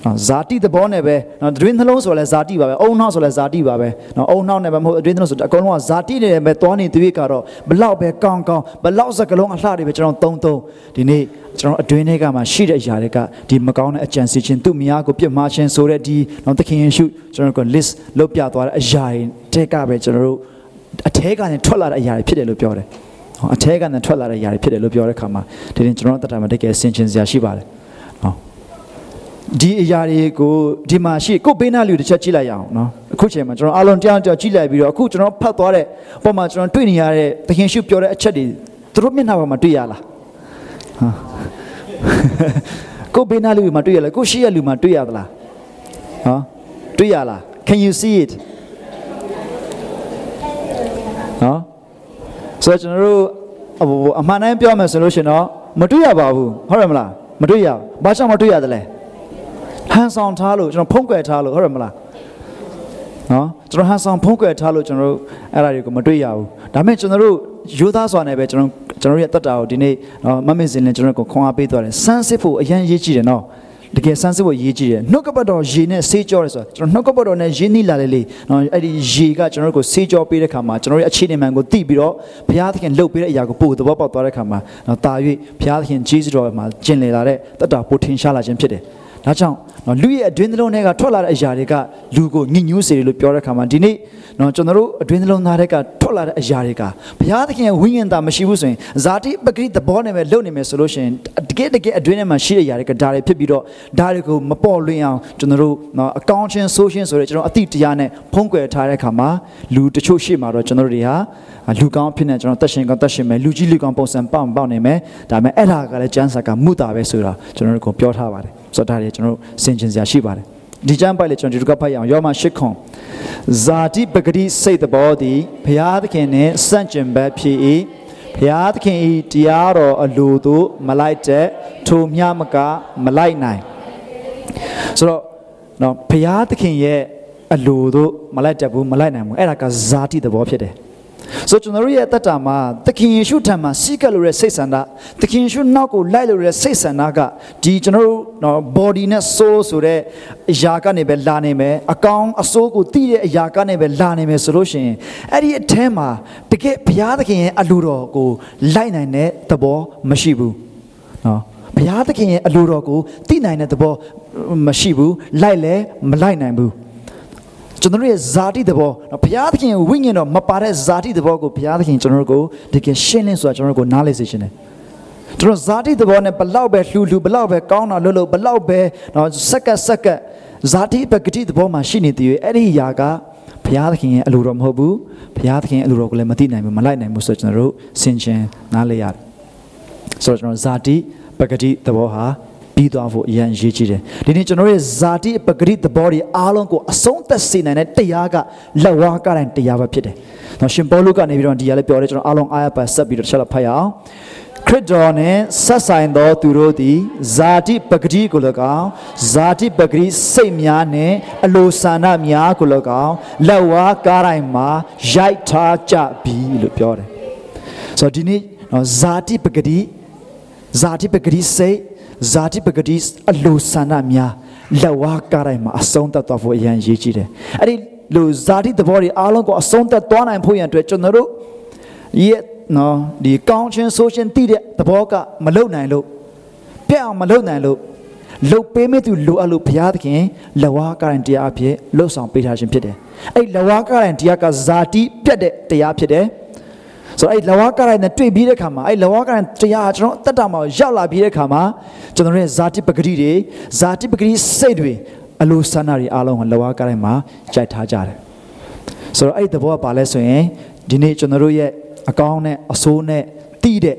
နော်ဇာတိသဘောနဲ့ပဲနော်အတွင်းနှလုံးဆိုလဲဇာတိပါပဲအုံနောက်ဆိုလဲဇာတိပါပဲနော်အုံနောက်နဲ့ပဲမဟုတ်အတွင်းနှလုံးဆိုအကုန်လုံးကဇာတိနဲ့ပဲသွားနေသူတွေကတော့ဘလောက်ပဲကောင်းကောင်းဘလောက်စကလုံးအလှတွေပဲကျွန်တော်သုံးသုံးဒီနေ့ကျွန်တော်အတွင်းထဲကမှရှိတဲ့အရာတွေကဒီမကောင်းတဲ့အကြံစီခြင်းသူ့မယားကိုပြစ်မှားခြင်းဆိုတဲ့ဒီနော်သခင်ယေရှုကျွန်တော်က list လုပ်ပြသွားတဲ့အရာတွေတဲကပဲကျွန်တော်တို့အထဲကနေထွက်လာတဲ့အရာတွေဖြစ်တယ်လို့ပြောတယ်အထဲကနေထွက်လာတဲ့အရာတွေဖြစ်တယ်လို့ပြောတဲ့အခါမှာဒီရင်ကျွန်တော်တို့တတ်တာမှာတကယ်ဆင်ခြင်စရာရှိပါတယ်နော် ဒီအရာတွေကိုဒီမှာရှိကိုပေးနာလူတစ်ချက်ကြည့်လိုက်ရအောင်နော်အခုချိန်မှာကျွန်တော်အားလုံးတရားတရားကြည့်လိုက်ပြီးတော့အခုကျွန်တော်ဖတ်သွားတဲ့ပုံမှာကျွန်တော်တွေ့နေရတဲ့သခင်ရှုပြောတဲ့အချက်တွေသူတို့မျက်နှာပေါ်မှာတွေ့ရလားဟာကိုဘေးနာလူမှာတွေ့ရလားကိုရှိရလူမှာတွေ့ရသလားဟောတွေ့ရလား can you see it ဟောဆိုတော့ကျွန်တော်တို့အမှန်တမ်းပြောမယ်ဆိုလို့ရှင်တော့မတွေ့ရပါဘူးဟုတ်တယ်မလားမတွေ့ရဘာကြောင့်မတွေ့ရတယ်လဲ ဟန်ဆောင်ထားလို့ကျွန်တော်ဖုံးကွယ်ထားလို့ဟုတ်တယ်မလားနော်ကျွန်တော်ဟန်ဆောင်ဖုံးကွယ်ထားလို့ကျွန်တော်တို့အဲ့ဒါတွေကိုမတွေ့ရဘူးဒါပေမဲ့ကျွန်တော်တို့ယူသားစွာနဲ့ပဲကျွန်တော်ကျွန်တော်ရဲ့တက်တာကိုဒီနေ့နော်မမစ်စင်လည်းကျွန်တော်ကိုခွန်အားပေးသွားတယ်စမ်းစစ်ဖို့အရန်ရေးကြည့်တယ်နော်တကယ်စမ်းစစ်ဖို့ရေးကြည့်တယ်နှုတ်ကပတ်တော်ရေနဲ့ဆေးကြောတယ်ဆိုတော့ကျွန်တော်နှုတ်ကပတ်တော်နဲ့ရင်းနှီးလာလေလေနော်အဲ့ဒီရေကကျွန်တော်တို့ကိုဆေးကြောပေးတဲ့ခါမှာကျွန်တော်ရဲ့အခြေအနေမှန်ကိုသိပြီးတော့ဘုရားသခင်လှုပ်ပေးတဲ့အရာကိုပို့သဘောပေါက်သွားတဲ့ခါမှာနော်တာ၍ဘုရားသခင်ကြီးစွတော်မှာကျင်လည်လာတဲ့တက်တာပိုထင်ရှားလာခြင်းဖြစ်တယ် ဒါကြောင့်နော်လူရဲ့အတွင်းသလုံးတွေကထွက်လာတဲ့အရာတွေကလူကိုညှဉ်းညူးစေတယ်လို့ပြောတဲ့ခါမှာဒီနေ့နော်ကျွန်တော်တို့အတွင်းသလုံးသားတွေကထွက်လာတဲ့အရာတွေကဘုရားသခင်ရဲ့ဝိညာဉ်သားမရှိဘူးဆိုရင်ဇာတိပဂရိသဘောနဲ့ပဲလုပ်နေမယ်ဆိုလို့ရှိရင်တကယ်တကယ်အတွင်းထဲမှာရှိတဲ့အရာတွေကဒါတွေဖြစ်ပြီးတော့ဒါတွေကိုမပေါ်လွင်အောင်ကျွန်တော်တို့နော်အကောင်းချင်းဆိုးချင်းဆိုတဲ့ကျွန်တော်အတိတရားနဲ့ဖုံးကွယ်ထားတဲ့ခါမှာလူတချို့ရှိမှာတော့ကျွန်တော်တို့တွေဟာလူကောင်းဖြစ်နေကျွန်တော်တက်ရှင်ကောင်းတက်ရှင်မယ်လူကြီးလူကောင်းပုံစံပေါက်ပေါက်နေမယ်ဒါပေမဲ့အဲ့ဒါကလည်းကျမ်းစာကမူတာပဲဆိုတာကျွန်တော်တို့ကိုပြောထားပါတယ်ဆိုတော့ဒါတွေကျွန်တော်တို့ဆင်ခြင်စရာရှိပါတယ်ဒီကျမ်းပိုက်လေကျွန်တော်ဒီကဖတ်ရအောင်ယောမ၈ခွန်ဇာတိပဂတိစိတ်တော်သည်ဘုရားသခင်နှင့်စန့်ကျင်ဘက်ဖြစ်၏ဘုရားသခင်၏တရားတော်အလိုသို့မလိုက်တဲ့ထိုမြမကမလိုက်နိုင်ဆိုတော့နော်ဘုရားသခင်ရဲ့အလိုသို့မလိုက်တတ်ဘူးမလိုက်နိုင်ဘူးအဲ့ဒါကဇာတိသဘောဖြစ်တယ် ဆိုကျွန်တော်တို့ရဲ့အသက်တာမှာသခင်ယေရှုထံမှာစီးကပ်လို့တဲ့စိတ်ဆန္ဒသခင်ယေရှုနောက်ကိုလိုက်လို့တဲ့စိတ်ဆန္ဒကဒီကျွန်တော်တို့နော် body နဲ့ soul ဆိုတဲ့အရာကနေပဲလာနေမယ်အကောင်အစိုးကိုသိတဲ့အရာကနေပဲလာနေမယ်ဆိုလို့ရှိရင်အဲ့ဒီအထဲမှာတကယ်ဘုရားသခင်ရဲ့အလိုတော်ကိုလိုက်နိုင်တဲ့သဘောမရှိဘူးနော်ဘုရားသခင်ရဲ့အလိုတော်ကိုသိနိုင်တဲ့သဘောမရှိဘူးလိုက်လဲမလိုက်နိုင်ဘူး ကျွန်တော်ရဲ့ဇာတိသဘောနော်ဘုရားသခင်ဝိညာဉ်တော်မပါတဲ့ဇာတိသဘောကိုဘုရားသခင်ကျွန်တော်တို့ကိုတကယ်ရှင်းလင်းဆိုတာကျွန်တော်တို့ကိုနားလည်စေခြင်းတယ်ကျွန်တော်ဇာတိသဘောနဲ့ဘလောက်ပဲလှူလှူဘလောက်ပဲကောင်းတာလို့လို့ဘလောက်ပဲနော်စက္ကက်စက္ကက်ဇာတိပဂတိသဘောမှာရှိနေတည်အဲ့ဒီຢာကဘုရားသခင်ရဲ့အလိုတော်မဟုတ်ဘူးဘုရားသခင်ရဲ့အလိုတော်ကိုလည်းမသိနိုင်ဘူးမလိုက်နိုင်ဘူးဆိုတော့ကျွန်တော်တို့ဆင်ခြင်နားလည်ရတယ်ဆိုတော့ကျွန်တော်ဇာတိပဂတိသဘောဟာ ပြီးသွားဖို့အရန်ရေးကြည့်တယ်ဒီနေ့ကျွန်တော်ရဲ့ဇာတိပဂရိသဘောတွေအားလုံးကိုအဆုံးသက်စေနိုင်တဲ့တရားကလက်ဝါးကတိုင်းတရားပဲဖြစ်တယ်။နော်ရှင်ပေါလုကနေပြီးတော့ဒီရလည်းပြောတယ်ကျွန်တော်အားလုံးအားရပါဆက်ပြီးတော့တစ်ချက်လောက်ဖတ်ရအောင်။ခရစ်တော်နဲ့ဆက်ဆိုင်သောသူတို့သည်ဇာတိပဂရိကို၎င်းဇာတိပဂရိစိတ်များနဲ့အလိုဆန္ဒများကို၎င်းလက်ဝါးကားတိုင်းမှာရိုက်ထားကြပြီလို့ပြောတယ်။ဆိုတော့ဒီနေ့နော်ဇာတိပဂရိဇာတိပဂရိစိတ် ဇာတိပဂတိအလိုဆန္ဒများလက်ဝါးကားတိုင်းမှာအဆုံးသတ်သွားဖို့အရန်ရည်ကြီးတယ်အဲ့ဒီလိုဇာတိသဘောတွေအားလုံးကိုအဆုံးသတ်သွားနိုင်ဖို့ရန်အတွက်ကျွန်တော်တို့ရဲ့နော်ဒီကောင်းချင်းဆိုးချင်းတည်တဲ့သဘောကမလုံနိုင်လို့ပြတ်အောင်မလုံနိုင်လို့လုတ်ပေးမဲ့သူလိုအပ်လို့ဘုရားသခင်လက်ဝါးကားတိုင်းတရားအဖြစ်လှုပ်ဆောင်ပေးထားခြင်းဖြစ်တယ်အဲ့လက်ဝါးကားတိုင်းတရားကဇာတိပြတ်တဲ့တရားဖြစ်တယ် ဆိုတော့အဲ့လဝါကရိုင်းနဲ့တွေ့ပြီးတဲ့ခါမှာအဲ့လဝါကရိုင်းတရားကျွန်တော်အသက်တာမှာရောက်လာပြီးတဲ့ခါမှာကျွန်တော်ရဲ့ဇာတိပဂတိတွေဇာတိပဂတိစိတ်တွေအလိုဆန္ဒတွေအားလုံးကိုလဝါကရိုင်းမှာကြိုက်ထားကြတယ်ဆိုတော့အဲ့ဒီသဘောကဘာလဲဆိုရင်ဒီနေ့ကျွန်တော်တို့ရဲ့အကောင်းနဲ့အဆိုးနဲ့တိတဲ့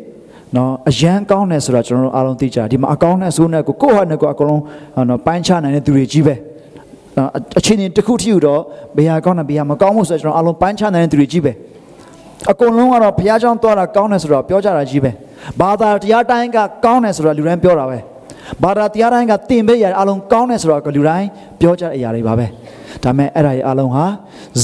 နော်အရန်ကောင်းတယ်ဆိုတော့ကျွန်တော်တို့အားလုံးသိကြဒီမှာအကောင်းနဲ့အဆိုးနဲ့ကိုကိုယ့်ဟာနဲ့ကိုအကုန်လုံးနော်ပိုင်းခြားနိုင်တဲ့သူတွေကြီးပဲအချင်းချင်းတစ်ခုထီတော့ဘေးဟာကောင်းတယ်ဘေးဟာမကောင်းဘူးဆိုတော့ကျွန်တော်အားလုံးပိုင်းခြားနိုင်တဲ့သူတွေကြီးပဲ အကုန်လုံးကတော့ဘုရားကျောင်းသွားတာကောင်းတယ်ဆိုတော့ပြောကြတာကြီးပဲဘာသာတရားတိုင်းကကောင်းတယ်ဆိုတော့လူတိုင်းပြောတာပဲဘာသာတရားတိုင်းကတင်ပေးရအလုံးကောင်းတယ်ဆိုတော့လူတိုင်းပြောကြတဲ့အရာတွေပါပဲဒါမဲ့အဲ့ဒါတွေအလုံးဟာ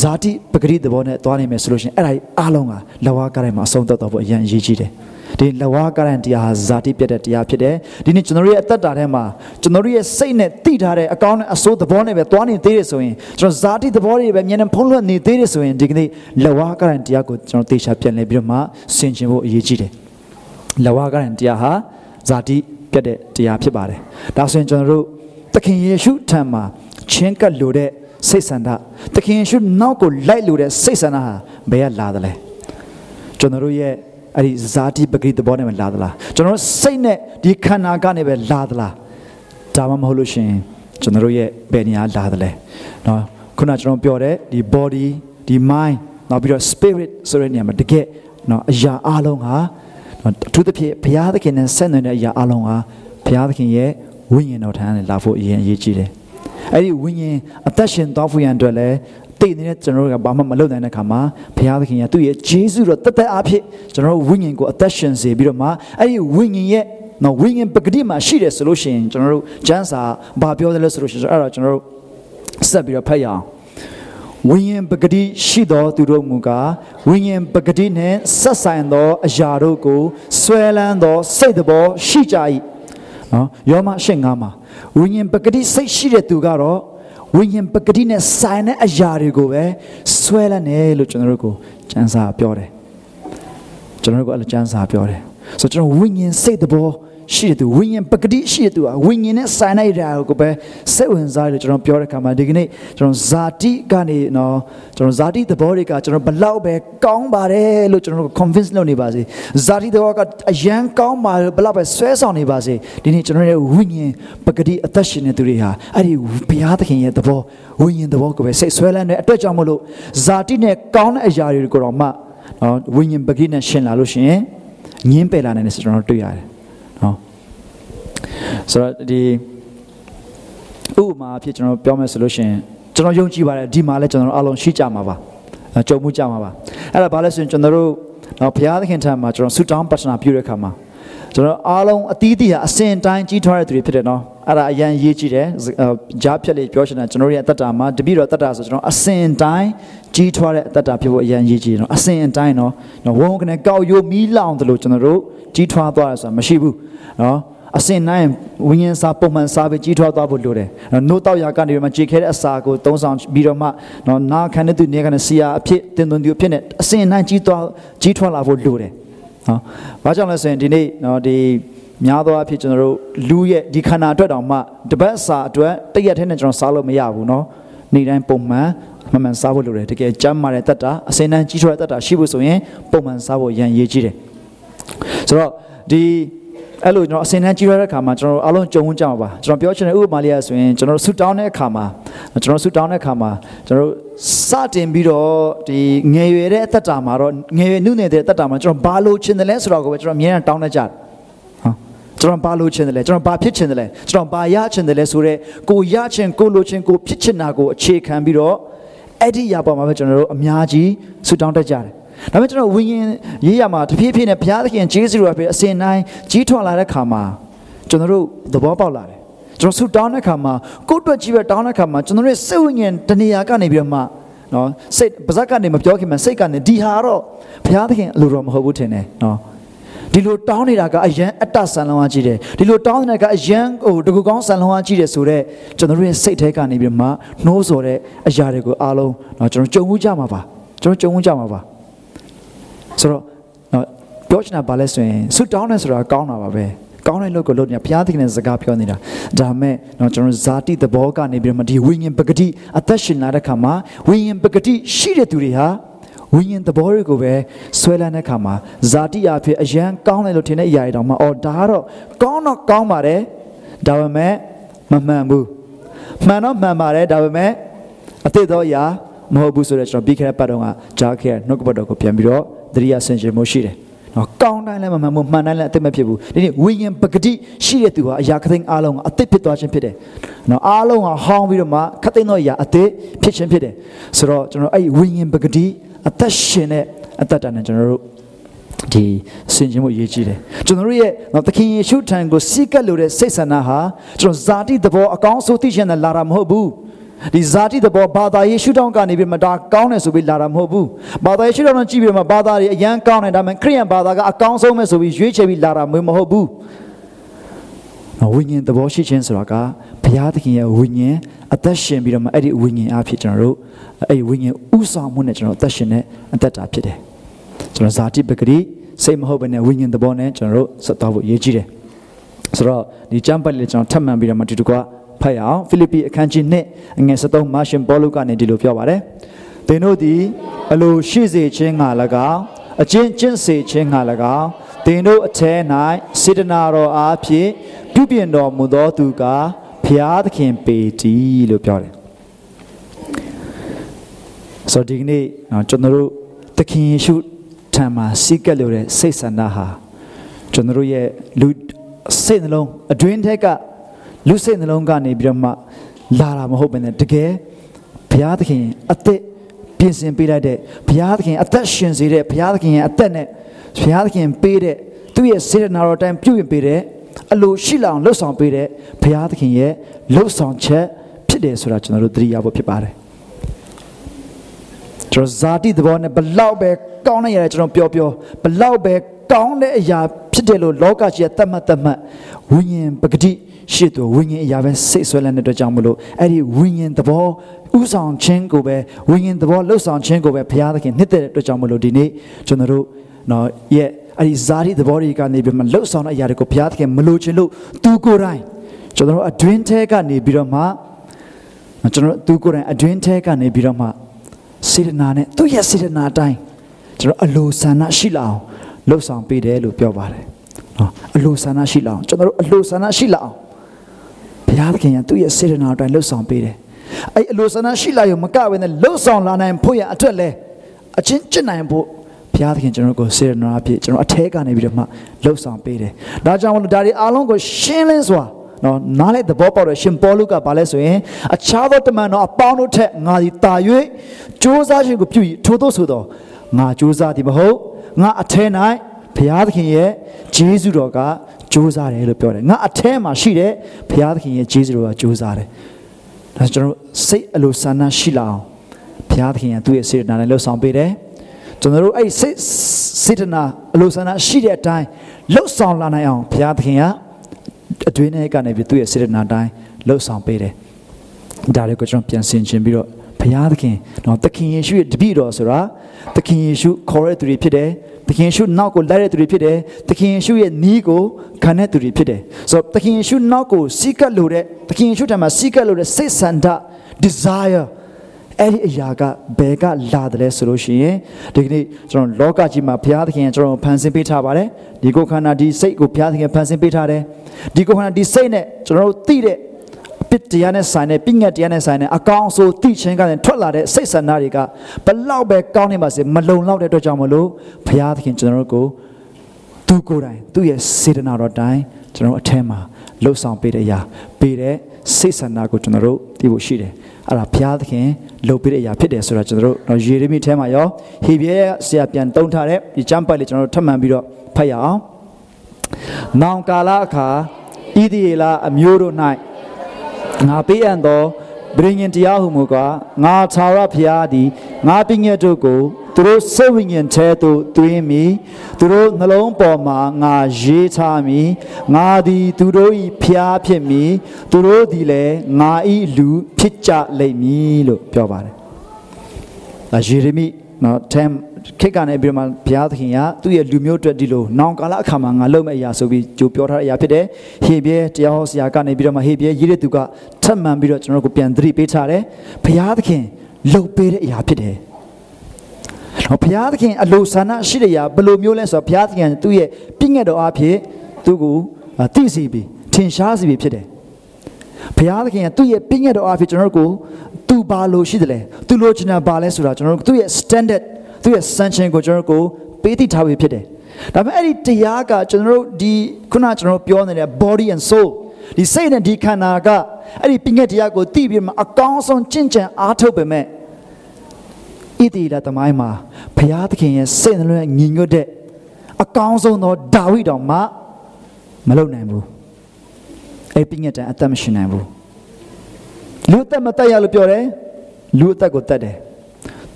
ဇာတိပဂရိသဘောနဲ့သွားနိုင်မယ်ဆိုလို့ရှိရင်အဲ့ဒါတွေအလုံးဟာလဝါကရိုင်မှာအဆုံးသတ်တော့ဖို့အရင်အရေးကြီးတယ် ဒီလဝါကရန်တရားဟာဇာတိပြတ်တဲ့တရားဖြစ်တယ်ဒီနေ့ကျွန်တော်တို့ရဲ့အသက်တာထဲမှာကျွန်တော်တို့ရဲ့စိတ်နဲ့တိထားတဲ့အကောင်းနဲ့အဆိုးသဘောနဲ့ပဲသွားနေသေးတယ်ဆိုရင်ကျွန်တော်ဇာတိသဘောတွေပဲမျက်နှာဖုံးလွှတ်နေသေးတယ်ဆိုရင်ဒီကနေ့လဝါကရန်တရားကိုကျွန်တော်သေချာပြန်လည်ပြီးတော့မှဆင်ခြင်ဖို့အရေးကြီးတယ်လဝါကရန်တရားဟာဇာတိပြတ်တဲ့တရားဖြစ်ပါတယ်ဒါဆိုရင်ကျွန်တော်တို့သခင်ယေရှုထံမှာချင်းကပ်လို့တဲ့စိတ်ဆန္ဒသခင်ယေရှုနောက်ကိုလိုက်လို့တဲ့စိတ်ဆန္ဒဟာဘယ်ကလာသလဲကျွန်တော်တို့ရဲ့ အဲ့ဒီဇာတိပဂိသဘောနဲ့ပဲလာသလားကျွန်တော်စိတ်နဲ့ဒီခန္ဓာကနေပဲလာသလားဒါမှမဟုတ်လို့ရှင်ကျွန်တော်ရဲ့ဘယ်နေရာလာသလဲเนาะခုနကျွန်တော်ပြောတဲ့ဒီ body ဒီ mind နောက်ပြီးတော့ spirit ဆိုတဲ့နေရာမှာတကယ်เนาะအရာအလုံးဟာအထူးသဖြင့်ဘုရားသခင်နဲ့ဆက်နွယ်တဲ့အရာအလုံးဟာဘုရားသခင်ရဲ့ဝိညာဉ်တော်ထံကနေလာဖို့အရင်အရေးကြီးတယ်အဲ့ဒီဝိညာဉ်အသက်ရှင်သွားဖို့ရန်အတွက်လည်း တိတ်နေတဲ့ကျွန်တော်တို့ကဘာမှမလုပ်နိုင်တဲ့ခါမှာဘုရားသခင်ကသူ့ရဲ့ဂျေဇုတော်တသက်အားဖြင့်ကျွန်တော်တို့ဝိညာဉ်ကိုအသက်ရှင်စေပြီးတော့မှအဲ့ဒီဝိညာဉ်ရဲ့နော်ဝိညာဉ်ပဂတိမှာရှိတယ်ဆိုလို့ရှိရင်ကျွန်တော်တို့ကျမ်းစာဘာပြောတယ်လဲဆိုလို့ရှိရင်အဲ့တော့ကျွန်တော်တို့ဆက်ပြီးတော့ဖတ်ရအောင်ဝိညာဉ်ပဂတိရှိသောသူတို့မူကားဝိညာဉ်ပဂတိနှင့်ဆက်ဆိုင်သောအရာတို့ကိုဆွဲလန်းသောစိတ်တော်ရှိကြ၏နော်ယောမရှင်းငါမှာဝိညာဉ်ပဂတိစိတ်ရှိတဲ့သူကတော့ ဝိညာဉ်ပဂတိနဲ့ဆိုင်တဲ့အရာတွေကိုပဲဆွဲလန်းတယ်လို့ကျွန်တော်တို့ကိုကျမ်းစာပြောတယ်ကျွန်တော်တို့ကအဲ့လိုကျမ်းစာပြောတယ်ဆိုတော့ကျွန်တော်ဝိညာဉ်စိတ်သဘော ရှိတဲ့သူဝိညာဉ်ပဂတိရှိတဲ့သူဟာဝိညာဉ်နဲ့ဆိုင်တဲ့ရာကိုပဲစိတ်ဝင်စားတယ်ကျွန်တော်ပြောတဲ့အခါမှာဒီကနေ့ကျွန်တော်ဇာတိကနေနော်ကျွန်တော်ဇာတိသဘောတွေကကျွန်တော်ဘလောက်ပဲကောင်းပါတယ်လို့ကျွန်တော် convince လုပ်နေပါစေဇာတိသဘောကအယံကောင်းပါဘလောက်ပဲဆွဲဆောင်နေပါစေဒီနေ့ကျွန်တော်ရဲ့ဝိညာဉ်ပဂတိအသက်ရှင်နေသူတွေဟာအဲ့ဒီဘုရားသခင်ရဲ့သဘောဝိညာဉ်သဘောကိုပဲစိတ်ဆွဲလန်းတဲ့အတွက်ကြောင့်မလို့ဇာတိနဲ့ကောင်းတဲ့အရာတွေကိုတော့မှနော်ဝိညာဉ်ပဂတိနဲ့ရှင်လာလို့ရှိရင်ငင်းပယ်လာနိုင်တယ်ဆိုကျွန်တော်တွေ့ရတယ်နော် ဆိုတော့ဒီဥပမာအဖြစ်ကျွန်တော်ပြောမယ်ဆိုလို့ရှိရင်ကျွန်တော်ယုံကြည်ပါတယ်ဒီမှာလည်းကျွန်တော်အားလုံးရှိကြမှာပါကြုံမှုကြမှာပါအဲ့ဒါဘာလဲဆိုရင်ကျွန်တော်တို့တော့ဘုရားသခင်ထံမှာကျွန်တော်ဆုတောင်းပတ္ထနာပြုတဲ့အခါမှာကျွန်တော်အားလုံးအသီးသီးဟာအစဉ်တိုင်းကြီးထွားတဲ့သူတွေဖြစ်တယ်နော်အဲ့ဒါအရင်ရေးကြည့်တယ်ဂျားဖြက်လေးပြောချင်တာကျွန်တော်ရဲ့အသက်တာမှာတပည့်တော်အသက်တာဆိုကျွန်တော်အစင်တိုင်းကြီးထွားတဲ့အသက်တာဖြစ်ဖို့အရင်ရေးကြည့်တယ်နော်အစင်တိုင်းနော်ဝုန်းကနေကောက်ရိုးမီးလောင်တယ်လို့ကျွန်တော်တို့ကြီးထွားသွားတယ်ဆိုတာမရှိဘူးနော် အစင်နိုင်ဝိညာဉ်စာပုံမှန်စာပဲကြီးထွားသွားဖို့လိုတယ်။နို့တောက်ရကနေမှကြေခဲတဲ့အစာကိုသုံးဆောင်ပြီးတော့မှနော်နာခံတဲ့သူနေကနေစီယာအဖြစ်တင်သွင်းသူအဖြစ်နဲ့အစင်နိုင်ကြီးထွားကြီးထွားလာဖို့လိုတယ်။နော်။ဘာကြောင့်လဲဆိုရင်ဒီနေ့နော်ဒီများသောအားဖြင့်ကျွန်တော်တို့လူရဲ့ဒီခန္ဓာအတွက်တောင်မှတပတ်စာအတွက်တရက်ထဲနဲ့ကျွန်တော်စားလို့မရဘူးနော်။နေ့တိုင်းပုံမှန်မှန်မှန်စားဖို့လိုတယ်တကယ်ကြမ်းမာတဲ့တတ်တာအစင်နိုင်ကြီးထွားတဲ့တတ်တာရှိဖို့ဆိုရင်ပုံမှန်စားဖို့ရန်ရည်ကြီးတယ်။ဆိုတော့ဒီ အဲ့လိုကျွန်တော်အစင်တန်းကြီးရတဲ့အခါမှာကျွန်တော်အားလုံးကြုံဝင်ကြမှာပါကျွန်တော်ပြောချင်တဲ့ဥပမာလေးရဆိုရင်ကျွန်တော်ဆူတောင်းတဲ့အခါမှာကျွန်တော်ဆူတောင်းတဲ့အခါမှာကျွန်တော်စတင်ပြီးတော့ဒီငယ်ရွယ်တဲ့အသက်တာမှာတော့ငယ်ရွယ်နုနယ်တဲ့အသက်တာမှာကျွန်တော်ဘာလို့ချင်တယ်လဲဆိုတော့ကိုပဲကျွန်တော်အမြဲတမ်းတောင်းနေကြတယ်ဟာကျွန်တော်ဘာလို့ချင်တယ်လဲကျွန်တော်ဘာဖြစ်ချင်တယ်လဲကျွန်တော်ဘာရချင်တယ်လဲဆိုတော့ကိုရချင်ကိုလိုချင်ကိုဖြစ်ချင်တာကိုအခြေခံပြီးတော့အဲ့ဒီရပါမှာပဲကျွန်တော်တို့အများကြီးဆူတောင်းတတ်ကြတယ် ဒါပေမဲ့ကျွန်တော်ဝိညာဉ်ရေးရမှာတဖြည်းဖြည်းနဲ့ဘုရားသခင်ဂျေဇုတော်ဖြစ်အစဉ်တိုင်းကြီးထွားလာတဲ့ခါမှာကျွန်တော်တို့သဘောပေါက်လာတယ်ကျွန်တော်ဆုတောင်းတဲ့ခါမှာကိုယ့်အတွက်ကြီးပဲတောင်းတဲ့ခါမှာကျွန်တော်ရဲ့စိတ်ဝိညာဉ်တနေရာကနေပြီးတော့မှနော်စိတ်ပါဇက်ကနေမပြောခင်မှာစိတ်ကနေဒီဟာတော့ဘုရားသခင်အလိုတော်မဟုတ်ဘူးထင်တယ်နော်ဒီလိုတောင်းနေတာကအယံအတ္တဆန်လောင်းအားကြီးတယ်ဒီလိုတောင်းနေတာကအယံဟိုတကူကောင်းဆန်လောင်းအားကြီးတယ်ဆိုတော့ကျွန်တော်ရဲ့စိတ်ထဲကနေပြီးမှနှိုးဆော်တဲ့အရာတွေကိုအားလုံးเนาะကျွန်တော်ကြုံမှုကြမှာပါကျွန်တော်ကြုံမှုကြမှာပါ ဆိုတော့ပြောချင်တာဘာလဲဆိုရင်ဆူတောင်းတယ်ဆိုတာကောင်းတာပါပဲကောင်းတဲ့လို့ကိုလို့ညဘုရားသခင်ရဲ့စကားပြောနေတာဒါမဲ့တော့ကျွန်တော်ဇာတိသဘောကနေပြီးမှဒီဝိညာဉ်ပဂတိအသက်ရှင်လာတဲ့ခါမှာဝိညာဉ်ပဂတိရှိတဲ့သူတွေဟာဝိညာဉ်သဘောတွေကိုပဲဆွဲလန်းတဲ့ခါမှာဇာတိအဖြစ်အယံကောင်းတယ်လို့ထင်တဲ့အရာတွေတောင်မှအော်ဒါကတော့ကောင်းတော့ကောင်းပါတယ်ဒါပေမဲ့မမှန်ဘူးမှန်တော့မှန်ပါတယ်ဒါပေမဲ့အတိတ်သောအရာမဟုတ်ဘူးဆိုတော့ကျွန်တော်ပြီးခဲ့တဲ့ပတ်တော့ကကြားခဲ့နှုတ်ကပတ်တော်ကိုပြန်ပြီးတော့သ တိရဆင်ခြင်မှုရှိတယ်နော်ကောင်းတိုင်းလည်းမမှန်ဘူးမှန်တိုင်းလည်းအသက်မဖြစ်ဘူးဒီနေ့ဝိညာဉ်ပဂတိရှိတဲ့သူဟာအရာခသိန်းအားလုံးကအသက်ဖြစ်သွားခြင်းဖြစ်တယ်နော်အားလုံးကဟောင်းပြီးတော့မှခသိန်းသောအရာအသက်ဖြစ်ခြင်းဖြစ်တယ်ဆိုတော့ကျွန်တော်အဲ့ဝိညာဉ်ပဂတိအသက်ရှင်တဲ့အသက်တာနဲ့ကျွန်တော်တို့ဒီဆင်ခြင်မှုရေးကြည့်တယ်ကျွန်တော်တို့ရဲ့နော်သခင်ယေရှုထံကိုစိတ်ကပ်လို့တဲ့စိတ်ဆန္ဒဟာကျွန်တော်ဇာတိသဘောအကောင်းဆုံးသိချင်တဲ့လာတာမဟုတ်ဘူး ဒီဇာတိသဘောဘာသာရေးရှုထောင့်ကနေပြီးမှဒါကောင်းတယ်ဆိုပြီးလာတာမဟုတ်ဘူးဘာသာရေးရှုထောင့်နဲ့ကြည့်ပြီးမှဘာသာတွေအရန်ကောင်းတယ်ဒါပေမဲ့ခရိယန်ဘာသာကအကောင်းဆုံးပဲဆိုပြီးရွေးချယ်ပြီးလာတာမဟုတ်ဘူးဝိညာဉ်သဘောရှိခြင်းဆိုတာကဘုရားသခင်ရဲ့ဝိညာဉ်အသက်ရှင်ပြီးတော့မှအဲ့ဒီဝိညာဉ်အဖြစ်ကျွန်တော်တို့အဲ့ဒီဝိညာဉ်ဥဆောင်မှုနဲ့ကျွန်တော်အသက်ရှင်တဲ့အသက်တာဖြစ်တယ်ကျွန်တော်ဇာတိပဂတိစိတ်မဟုတ်ဘဲနဲ့ဝိညာဉ်သဘောနဲ့ကျွန်တော်တို့ဆက်သွားဖို့ရည်ကြီးတယ်ဆိုတော့ဒီကျမ်းပတ်လေးကျွန်တော်ထပ်မံပြီးတော့မှဒီတကွာ ဖတ်ရအောင်ဖိလိပ္ပိအခန်းကြီး1အငယ်73မာရှင်ပေါလုကနေဒီလိုပြောပါတယ်သင်တို့သည်အလိုရှိစေခြင်းငါ၎င်းအကျင့်ကျင့်စေခြင်းငါ၎င်းသင်တို့အထဲ၌စေတနာတော်အားဖြင့်ပြုပြင်တော်မူသောသူကဖျားသခင်ပေတည်လို့ပြောတယ်ဆိုဒီကနေ့ကျွန်တော်တို့သခင်ယေရှုထံမှာစိတ်ကပ်လို့တဲ့စိတ်ဆန္ဒဟာကျွန်တော်တို့ရဲ့လူစိတ်နှလုံးအတွင်းထက်က လူစိတ်နှလုံးကနေပြီးတော့မှလာတာမဟုတ်ဘဲနဲ့တကယ်ဘုရားသခင်အသက်ပြင်ဆင်ပေးလိုက်တဲ့ဘုရားသခင်အသက်ရှင်စေတဲ့ဘုရားသခင်ရဲ့အသက်နဲ့ဘုရားသခင်ပေးတဲ့သူ့ရဲ့စေတနာတော်တိုင်းပြုပြင်ပေးတဲ့အလိုရှိလောင်လှုပ်ဆောင်ပေးတဲ့ဘုရားသခင်ရဲ့လှုပ်ဆောင်ချက်ဖြစ်တယ်ဆိုတာကျွန်တော်တို့သတိရဖို့ဖြစ်ပါတယ်ကျွန်တော်ဇာတိသဘောနဲ့ဘလောက်ပဲကောင်းနေရတယ်ကျွန်တော်ပြောပြောဘလောက်ပဲကောင်းတဲ့အရာဖြစ်တယ်လို့လောကကြီးကသတ်မှတ်သတ်မှတ်ဝိညာဉ်ပဂတိ ရှေ့သူဝိညာဉ်အရာပဲစိတ်ဆွဲလန်းတဲ့အတွက်ကြောင့်မလို့အဲ့ဒီဝိညာဉ်သဘောဥဆောင်ခြင်းကိုပဲဝိညာဉ်သဘောလှုပ်ဆောင်ခြင်းကိုပဲဘုရားသခင်နှစ်တဲ့အတွက်ကြောင့်မလို့ဒီနေ့ကျွန်တော်တို့နော်ရဲ့အဲ့ဒီဇာတိသဘောတွေကနေပြီးမှလှုပ်ဆောင်တဲ့အရာတွေကိုဘုရားသခင်မလိုချင်လို့သူကိုယ်တိုင်ကျွန်တော်တို့အတွင်းထဲကနေပြီးတော့မှကျွန်တော်သူကိုယ်တိုင်အတွင်းထဲကနေပြီးတော့မှစေတနာနဲ့သူ့ရဲ့စေတနာအတိုင်းကျွန်တော်အလိုဆန္ဒရှိလာအောင်လှုပ်ဆောင်ပေးတယ်လို့ပြောပါတယ်နော်အလိုဆန္ဒရှိလာအောင်ကျွန်တော်တို့အလိုဆန္ဒရှိလာအောင်ဘု ရားသခင်ကသူ့ရဲ့စေတနာအတိုင်းလှုပ်ဆောင်ပေးတယ်အဲ့အလိုဆန္ဒရှိလာရုံမကဘဲနဲ့လှုပ်ဆောင်လာနိုင်ဖို့ရအတွက်လဲအချင်းကျင့်နိုင်ဖို့ဘုရားသခင်ကျွန်တော်ကိုစေရနာအဖြစ်ကျွန်တော်အထဲကနေပြီးတော့မှလှုပ်ဆောင်ပေးတယ်။ဒါကြောင့်မလို့ဒါတွေအားလုံးကိုရှင်းလင်းစွာနော်နားလေသဘောပေါက်တဲ့ရှင်ပေါလုကဘာလဲဆိုရင်အခြားသောတမန်တော်အပေါင်းတို့ထက်ငါဒီတာ၍စ조사ခြင်းကိုပြု၍ထို့သောဆိုသောငါစ조사သည်မဟုတ်ငါအထဲ၌ ဘုရားသခင်ရဲ့ဂျေဇုတော်ကကြိုးစားတယ်လို့ပြောတယ်ငါအထဲမှာရှိတဲ့ဘုရားသခင်ရဲ့ဂျေဇုတော်ကကြိုးစားတယ်ဒါကျွန်တော်စိတ်အလိုဆန္ဒရှိလာအောင်ဘုရားသခင်ကသူ့ရဲ့စေတနာနဲ့လှုပ်ဆောင်ပေးတယ်ကျွန်တော်တို့အဲ့စိတ်စေတနာအလိုဆန္ဒရှိတဲ့အတိုင်းလှုပ်ဆောင်လာနိုင်အောင်ဘုရားသခင်ကအတွင်းထဲကနေပြီးသူ့ရဲ့စေတနာတိုင်းလှုပ်ဆောင်ပေးတယ်ဒါတွေကိုကျွန်တော်ပြန်ဆင်ခြင်ပြီးတော့ ဘုရားသခင်တော့သခင်ယေရှုရဲ့တပည့်တော်ဆိုတာသခင်ယေရှုခေါ်တဲ့သူတွေဖြစ်တယ်သခင်ယေရှုနောက်ကိုလိုက်တဲ့သူတွေဖြစ်တယ်သခင်ယေရှုရဲ့နီးကိုခံတဲ့သူတွေဖြစ်တယ်ဆိုတော့သခင်ယေရှုနောက်ကိုစီးကပ်လို့တဲ့သခင်ယေရှုထံမှာစီးကပ်လို့တဲ့စိတ်ဆန္ဒ desire အဲ့ဒီအရာကဘယ်ကလာတယ်လဲဆိုလို့ရှိရင်ဒီကနေ့ကျွန်တော်လောကကြီးမှာဘုရားသခင်ကျွန်တော်ဖန်ဆင်းပေးထားပါတယ်ဒီကိုယ်ခန္ဓာဒီစိတ်ကိုဘုရားသခင်ဖန်ဆင်းပေးထားတယ်ဒီကိုယ်ခန္ဓာဒီစိတ်နဲ့ကျွန်တော်တို့သိတဲ့ပ စ်တရားနဲ့ဆိုင်တဲ့ပြညတ်တရားနဲ့ဆိုင်တဲ့အကောင်ဆိုသိချင်းကနေထွက်လာတဲ့စိတ်ဆန္ဒတွေကဘလောက်ပဲကောင်းနေပါစေမလုံလောက်တဲ့အတွက်ကြောင့်မလို့ဘုရားသခင်ကျွန်တော်တို့ကိုသူကိုယ်တိုင်သူ့ရဲ့စေတနာတော်တိုင်းကျွန်တော်အထက်မှာလှုပ်ဆောင်ပေးတဲ့အရာပေးတဲ့စိတ်ဆန္ဒကိုကျွန်တော်တို့သိဖို့ရှိတယ်အဲ့ဒါဘုရားသခင်လှုပ်ပေးတဲ့အရာဖြစ်တယ်ဆိုတာကျွန်တော်တို့တော့ယေရမိထဲမှာရောဟေဘရဲဆရာပြန်တုံးထားတဲ့ဒီကျမ်းပိုက်လေးကျွန်တော်တို့ထပ်မံပြီးတော့ဖတ်ရအောင်။နောင်ကာလအခါဣသရေလအမျိုးတို့၌ ငါပေးအပ်သောဗြိဉ္ဉ်တရားဟုမူကားငါသာရဖျားသည်ငါပညတ်တို့ကိုသူတို့စိတ်ဝိညာဉ်ထဲသို့သွင်းမိသူတို့နှလုံးပေါ်မှာငါရေးထားမိငါသည် သူတို့၏ဖျားဖြစ်မိသူတို့သည်လည်းငါ၏လူဖြစ်ကြလိမ့်မည်လို့ပြောပါတယ်။ဒါယေရမိနော်တမ် ခေတ်ကနေပြီးမှဘုရားသခင်ကသူ့ရဲ့လူမျိုးအတွက်ဒီလိုနောင်ကာလအခါမှာငါလုပ်မယ့်အရာဆိုပြီးကြိုပြောထားတဲ့အရာဖြစ်တယ်။ဟေဘဲတရားဟောဆရာကနေပြီးတော့မှဟေဘဲရေးတဲ့သူကထပ်မံပြီးတော့ကျွန်တော်တို့ကိုပြန်သတိပေးထားတယ်။ဘုရားသခင်လှုပ်ပေးတဲ့အရာဖြစ်တယ်။ဟောဘုရားသခင်အလိုဆန္ဒရှိတဲ့အရာဘယ်လိုမျိုးလဲဆိုတော့ဘုရားသခင်သူ့ရဲ့ပြည့်ငတ်တော်အဖြစ်သူ့ကိုသိစီပြီးထင်ရှားစီပြီးဖြစ်တယ်။ဘုရားသခင်ကသူ့ရဲ့ပြည့်ငတ်တော်အဖြစ်ကျွန်တော်တို့ကိုသူဘာလို့ရှိတယ်လဲ။သူလိုချင်တာဘာလဲဆိုတာကျွန်တော်တို့သူ့ရဲ့ standard သူ့ရဲ့စံချိန်ကိုကျွန်တော်တို့ကိုပေးသိထားပြီးဖြစ်တယ်။ဒါပေမဲ့အဲ့ဒီတရားကကျွန်တော်တို့ဒီခုနကျွန်တော်ပြောနေတဲ့ body and soul ဒီစိတ်နဲ့ဒီခန္ဓာကအဲ့ဒီပြည့်ငတ်တရားကိုသိပြီးမှအကောင်းဆုံးကျင့်ကြံအားထုတ်ပေမဲ့ဣတိလသမိုင်းမှာဘုရားသခင်ရဲ့စိတ်နှလုံးညီညွတ်တဲ့အကောင်းဆုံးသောဒါဝိဒ်တော်မှမလုပ်နိုင်ဘူးအဲ့ပြည့်ငတ်တဲ့အသက်မရှိနိုင်ဘူးလူအသက်မတက်ရလို့ပြောတယ်လူအသက်ကိုတက်တယ်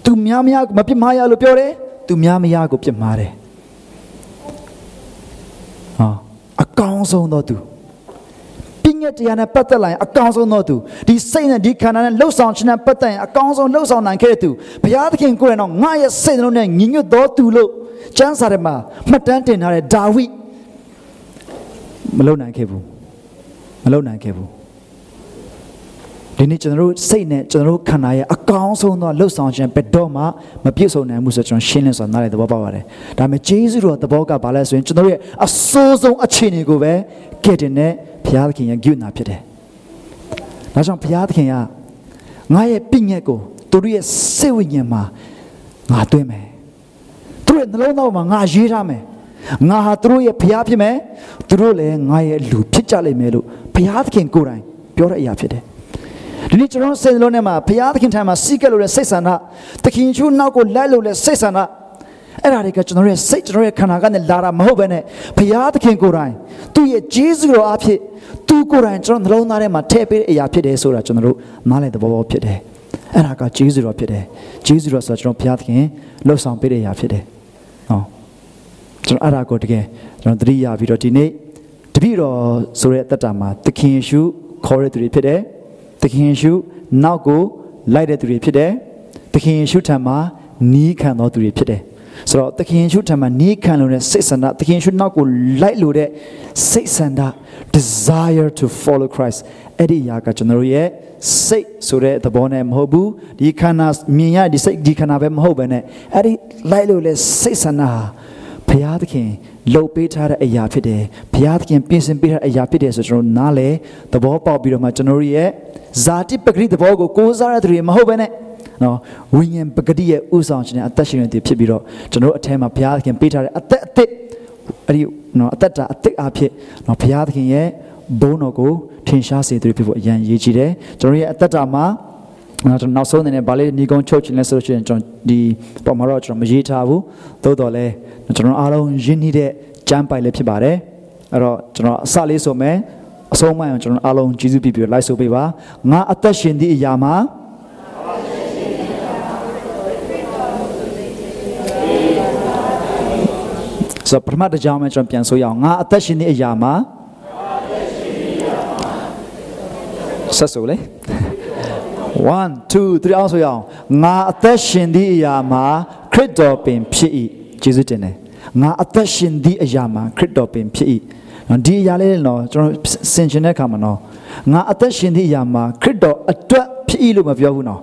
သူများများမပြစ်မှားရလို့ပြောတယ်သူများမရကိုပြစ်မှားတယ်ဟာအကောင်းဆုံးသောသူပြည့်ငတ်တရားနဲ့ပတ်သက်လာရင်အကောင်းဆုံးသောသူဒီစိတ်နဲ့ဒီခန္ဓာနဲ့လှုပ်ဆောင်ခြင်းနဲ့ပတ်သက်ရင်အကောင်းဆုံးလှုပ်ဆောင်နိုင်ခဲ့တဲ့သူဘုရားသခင်ကိုယ်တိုင်တော့ငါရဲ့စိတ်နှလုံးနဲ့ညီညွတ်သောသူလို့ကျမ်းစာထဲမှာမှတ်တမ်းတင်ထားတဲ့ဒါဝိမလုံနိုင်ခဲ့ဘူးမလုံနိုင်ခဲ့ဘူး ဒီနေ့ကျွန်တော်တို့စိတ်နဲ့ကျွန်တော်တို့ခန္ဓာရဲ့အကောင်းဆုံးသောလှုပ်ဆောင်ခြင်းဘယ်တော့မှမပြည့်စုံနိုင်ဘူးဆိုကျွန်တော်ရှင်းလင်းစွာနားလည်သဘောပေါက်ပါတယ်။ဒါပေမဲ့ဂျေဇုတော်သဘောကဘာလဲဆိုရင်ကျွန်တော်ရဲ့အဆိုးဆုံးအခြေအနေကိုပဲကဲ့တင်တဲ့ဘုရားသခင်ရဲ့ဂုဏဖြစ်တယ်။ဒါကြောင့်ဘုရားသခင်ကငါရဲ့ပြည့်ညက်ကိုသူတို့ရဲ့စိတ်ဝိညာဉ်မှာငါသွင်းမယ်။သူတို့ရဲ့နှလုံးသားမှာငါရေးထားမယ်။ငါဟာသူတို့ရဲ့ဘုရားဖြစ်မယ်။သူတို့လည်းငါရဲ့လူဖြစ်ကြလိမ့်မယ်လို့ဘုရားသခင်ကိုယ်တိုင်ပြောတဲ့အရာဖြစ်တယ်။ ဒီနေ့ကျွန်တော်စိတ်လုံးထဲမှာဘုရားသခင်ထံမှာစီးကပ်လို့တဲ့စိတ်ဆန္ဒသခင်ချိုးနောက်ကိုလိုက်လို့တဲ့စိတ်ဆန္ဒအဲ့ဒါတွေကကျွန်တော်ရဲ့စိတ်ကျွန်တော်ရဲ့ခန္ဓာကနေလာတာမဟုတ်ဘဲနဲ့ဘုရားသခင်ကိုယ်တိုင်သူ့ရဲ့ဂျေဇုတော်အဖြစ်သူကိုယ်တိုင်ကျွန်တော်နှလုံးသားထဲမှာထည့်ပေးတဲ့အရာဖြစ်တယ်ဆိုတာကျွန်တော်တို့နားလည်သဘောပေါက်ဖြစ်တယ်အဲ့ဒါကဂျေဇုတော်ဖြစ်တယ်ဂျေဇုတော်ဆိုတော့ကျွန်တော်ဘုရားသခင်လှုပ်ဆောင်ပေးတဲ့အရာဖြစ်တယ်ဟောကျွန်တော်အဲ့ဒါကိုတကယ်ကျွန်တော်သတိရပြီးတော့ဒီနေ့တပည့်တော်ဆိုတဲ့အတ္တမှာသခင်ယေရှုခေါ်ရတဲ့သူတွေဖြစ်တယ် သခင်ယေရှုနောက်ကိုလိုက်တဲ့သူတွေဖြစ်တယ်သခင်ယေရှုထံမှာနီးခံတော်သူတွေဖြစ်တယ်ဆိုတော့သခင်ယေရှုထံမှာနီးခံလို့တဲ့စိတ်ဆန္ဒသခင်ယေရှုနောက်ကိုလိုက်လို့တဲ့စိတ်ဆန္ဒ desire to follow Christ အဲ့ဒီအရာကကျွန်တော်ရဲ့စိတ်ဆိုတဲ့သဘောနဲ့မဟုတ်ဘူးဒီခန္ဓာမြင်ရဒီစိတ်ဒီခန္ဓာပဲမဟုတ်ပဲနဲ့အဲ့ဒီလိုက်လို့လေစိတ်ဆန္ဒဟာ ဘုရားသခင်လှုပ်ပေးထားတဲ့အရာဖြစ်တယ်ဘုရားသခင်ပြင်ဆင်ပေးထားတဲ့အရာဖြစ်တယ်ဆိုကျွန်တော်နားလေသဘောပေါက်ပြီးတော့မှကျွန်တော်ရဲ့ဇာတိပဂရိသဘောကိုကိုးစားရတဲ့သူတွေမဟုတ်ဘဲနဲ့နော်ဝိညာဉ်ပဂတိရဲ့ဥဆောင်ခြင်းနဲ့အသက်ရှင်နေတဲ့ဖြစ်ပြီးတော့ကျွန်တော်အထဲမှာဘုရားသခင်ပေးထားတဲ့အသက်အသစ်အဲ့ဒီနော်အသက်တာအသစ်အဖြစ်နော်ဘုရားသခင်ရဲ့ဘုန်းတော်ကိုထင်ရှားစေသူဖြစ်ဖို့အရန်ရည်ကြည်တယ်ကျွန်တော်ရဲ့အသက်တာမှာနော က်ကျွန်တော်နောက်ဆုံးအနေနဲ့ဗာလေးညီကုန်းချုပ်ချင်လဲဆိုလို့ရှိရင်ကျွန်တော်ဒီပေါ်မှာတော့ကျွန်တော်မရေးထားဘူးသို့တော်လဲကျွန်တော်အားလုံးရင်းနှီးတဲ့ကျမ်းပိုင်လေးဖြစ်ပါတယ်အဲ့တော့ကျွန်တော်အစလေးဆိုမယ်အဆုံးမှအောင်ကျွန်တော်အားလုံးကျေးဇူးပြုပြီးလိုက်ဆိုပေးပါငါအသက်ရှင်သည့်အရာမှာဆိုပထမတစ်ကြောင်းမှာကျွန်တော်ပြန်ဆိုရအောင်ငါအသက်ရှင်သည့်အရာမှာဆက်ဆိုလေ 1 2 3အောင်ဆိုရအောင်ငါအသက်ရှင်သည့်အရာမှာခရစ်တော်ပင်ဖြစ်၏ယေရှုတင်တယ်ငါအသက်ရှင်သည့်အရာမှာခရစ်တော်ပင်ဖြစ်၏နော်ဒီအရာလေးတော့ကျွန်တော်ဆင်ခြင်တဲ့အခါမှာနော်ငါအသက်ရှင်သည့်အရာမှာခရစ်တော်အတွက်ဖြစ်၏လို့မပြောဘူးနော်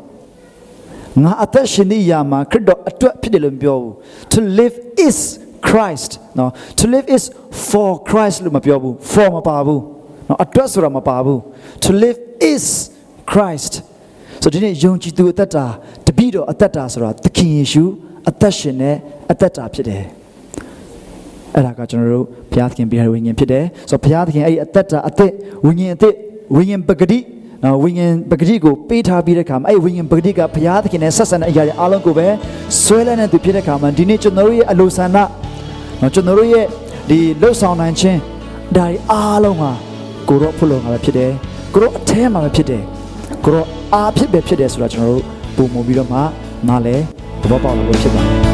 ငါအသက်ရှင်သည့်အရာမှာခရစ်တော်အတွက်ဖြစ်တယ်လို့မပြောဘူး to live is Christ နော် to live is for Christ လို့မပြောဘူး for မပါဘူးနော်အတွက်ဆိုတာမပါဘူး to live is Christ ဆိုဒီနေ့ယုံကြည်သူအသက်တာတပိတော့အသက်တာဆိုတာသခင်ယေရှုအသက်ရှင်တဲ့အသက်တာဖြစ်တယ်အဲ့ဒါကကျွန်တော်တို့ဘုရားသခင်ပေးတဲ့ဝိညာဉ်ဖြစ်တယ်ဆိုတော့ဘုရားသခင်အဲ့ဒီအသက်တာအသက်ဝိညာဉ်အသက်ဝိညာဉ်ပဂတိနော်ဝိညာဉ်ပဂတိကိုပေးထားပြီးတဲ့ခါမှာအဲ့ဒီဝိညာဉ်ပဂတိကဘုရားသခင်နဲ့ဆက်ဆံတဲ့အရာတွေအားလုံးကိုပဲဆွဲလန်းတဲ့သူဖြစ်တဲ့ခါမှာဒီနေ့ကျွန်တော်တို့ရဲ့အလိုဆန္ဒနော်ကျွန်တော်တို့ရဲ့ဒီလှုပ်ဆောင်နိုင်ခြင်းဒါတွေအားလုံးဟာကိုရောဖုလို့ငါပဲဖြစ်တယ်ကိုရောအထဲမှာပဲဖြစ်တယ် ကိုရောအားဖြစ်ပဲဖြစ်တယ်ဆိုတော့ကျွန်တော်တို့ပုံမူပြီးတော့မှနားလဲသဘောပေါက်လို့ဖြစ်ပါတယ်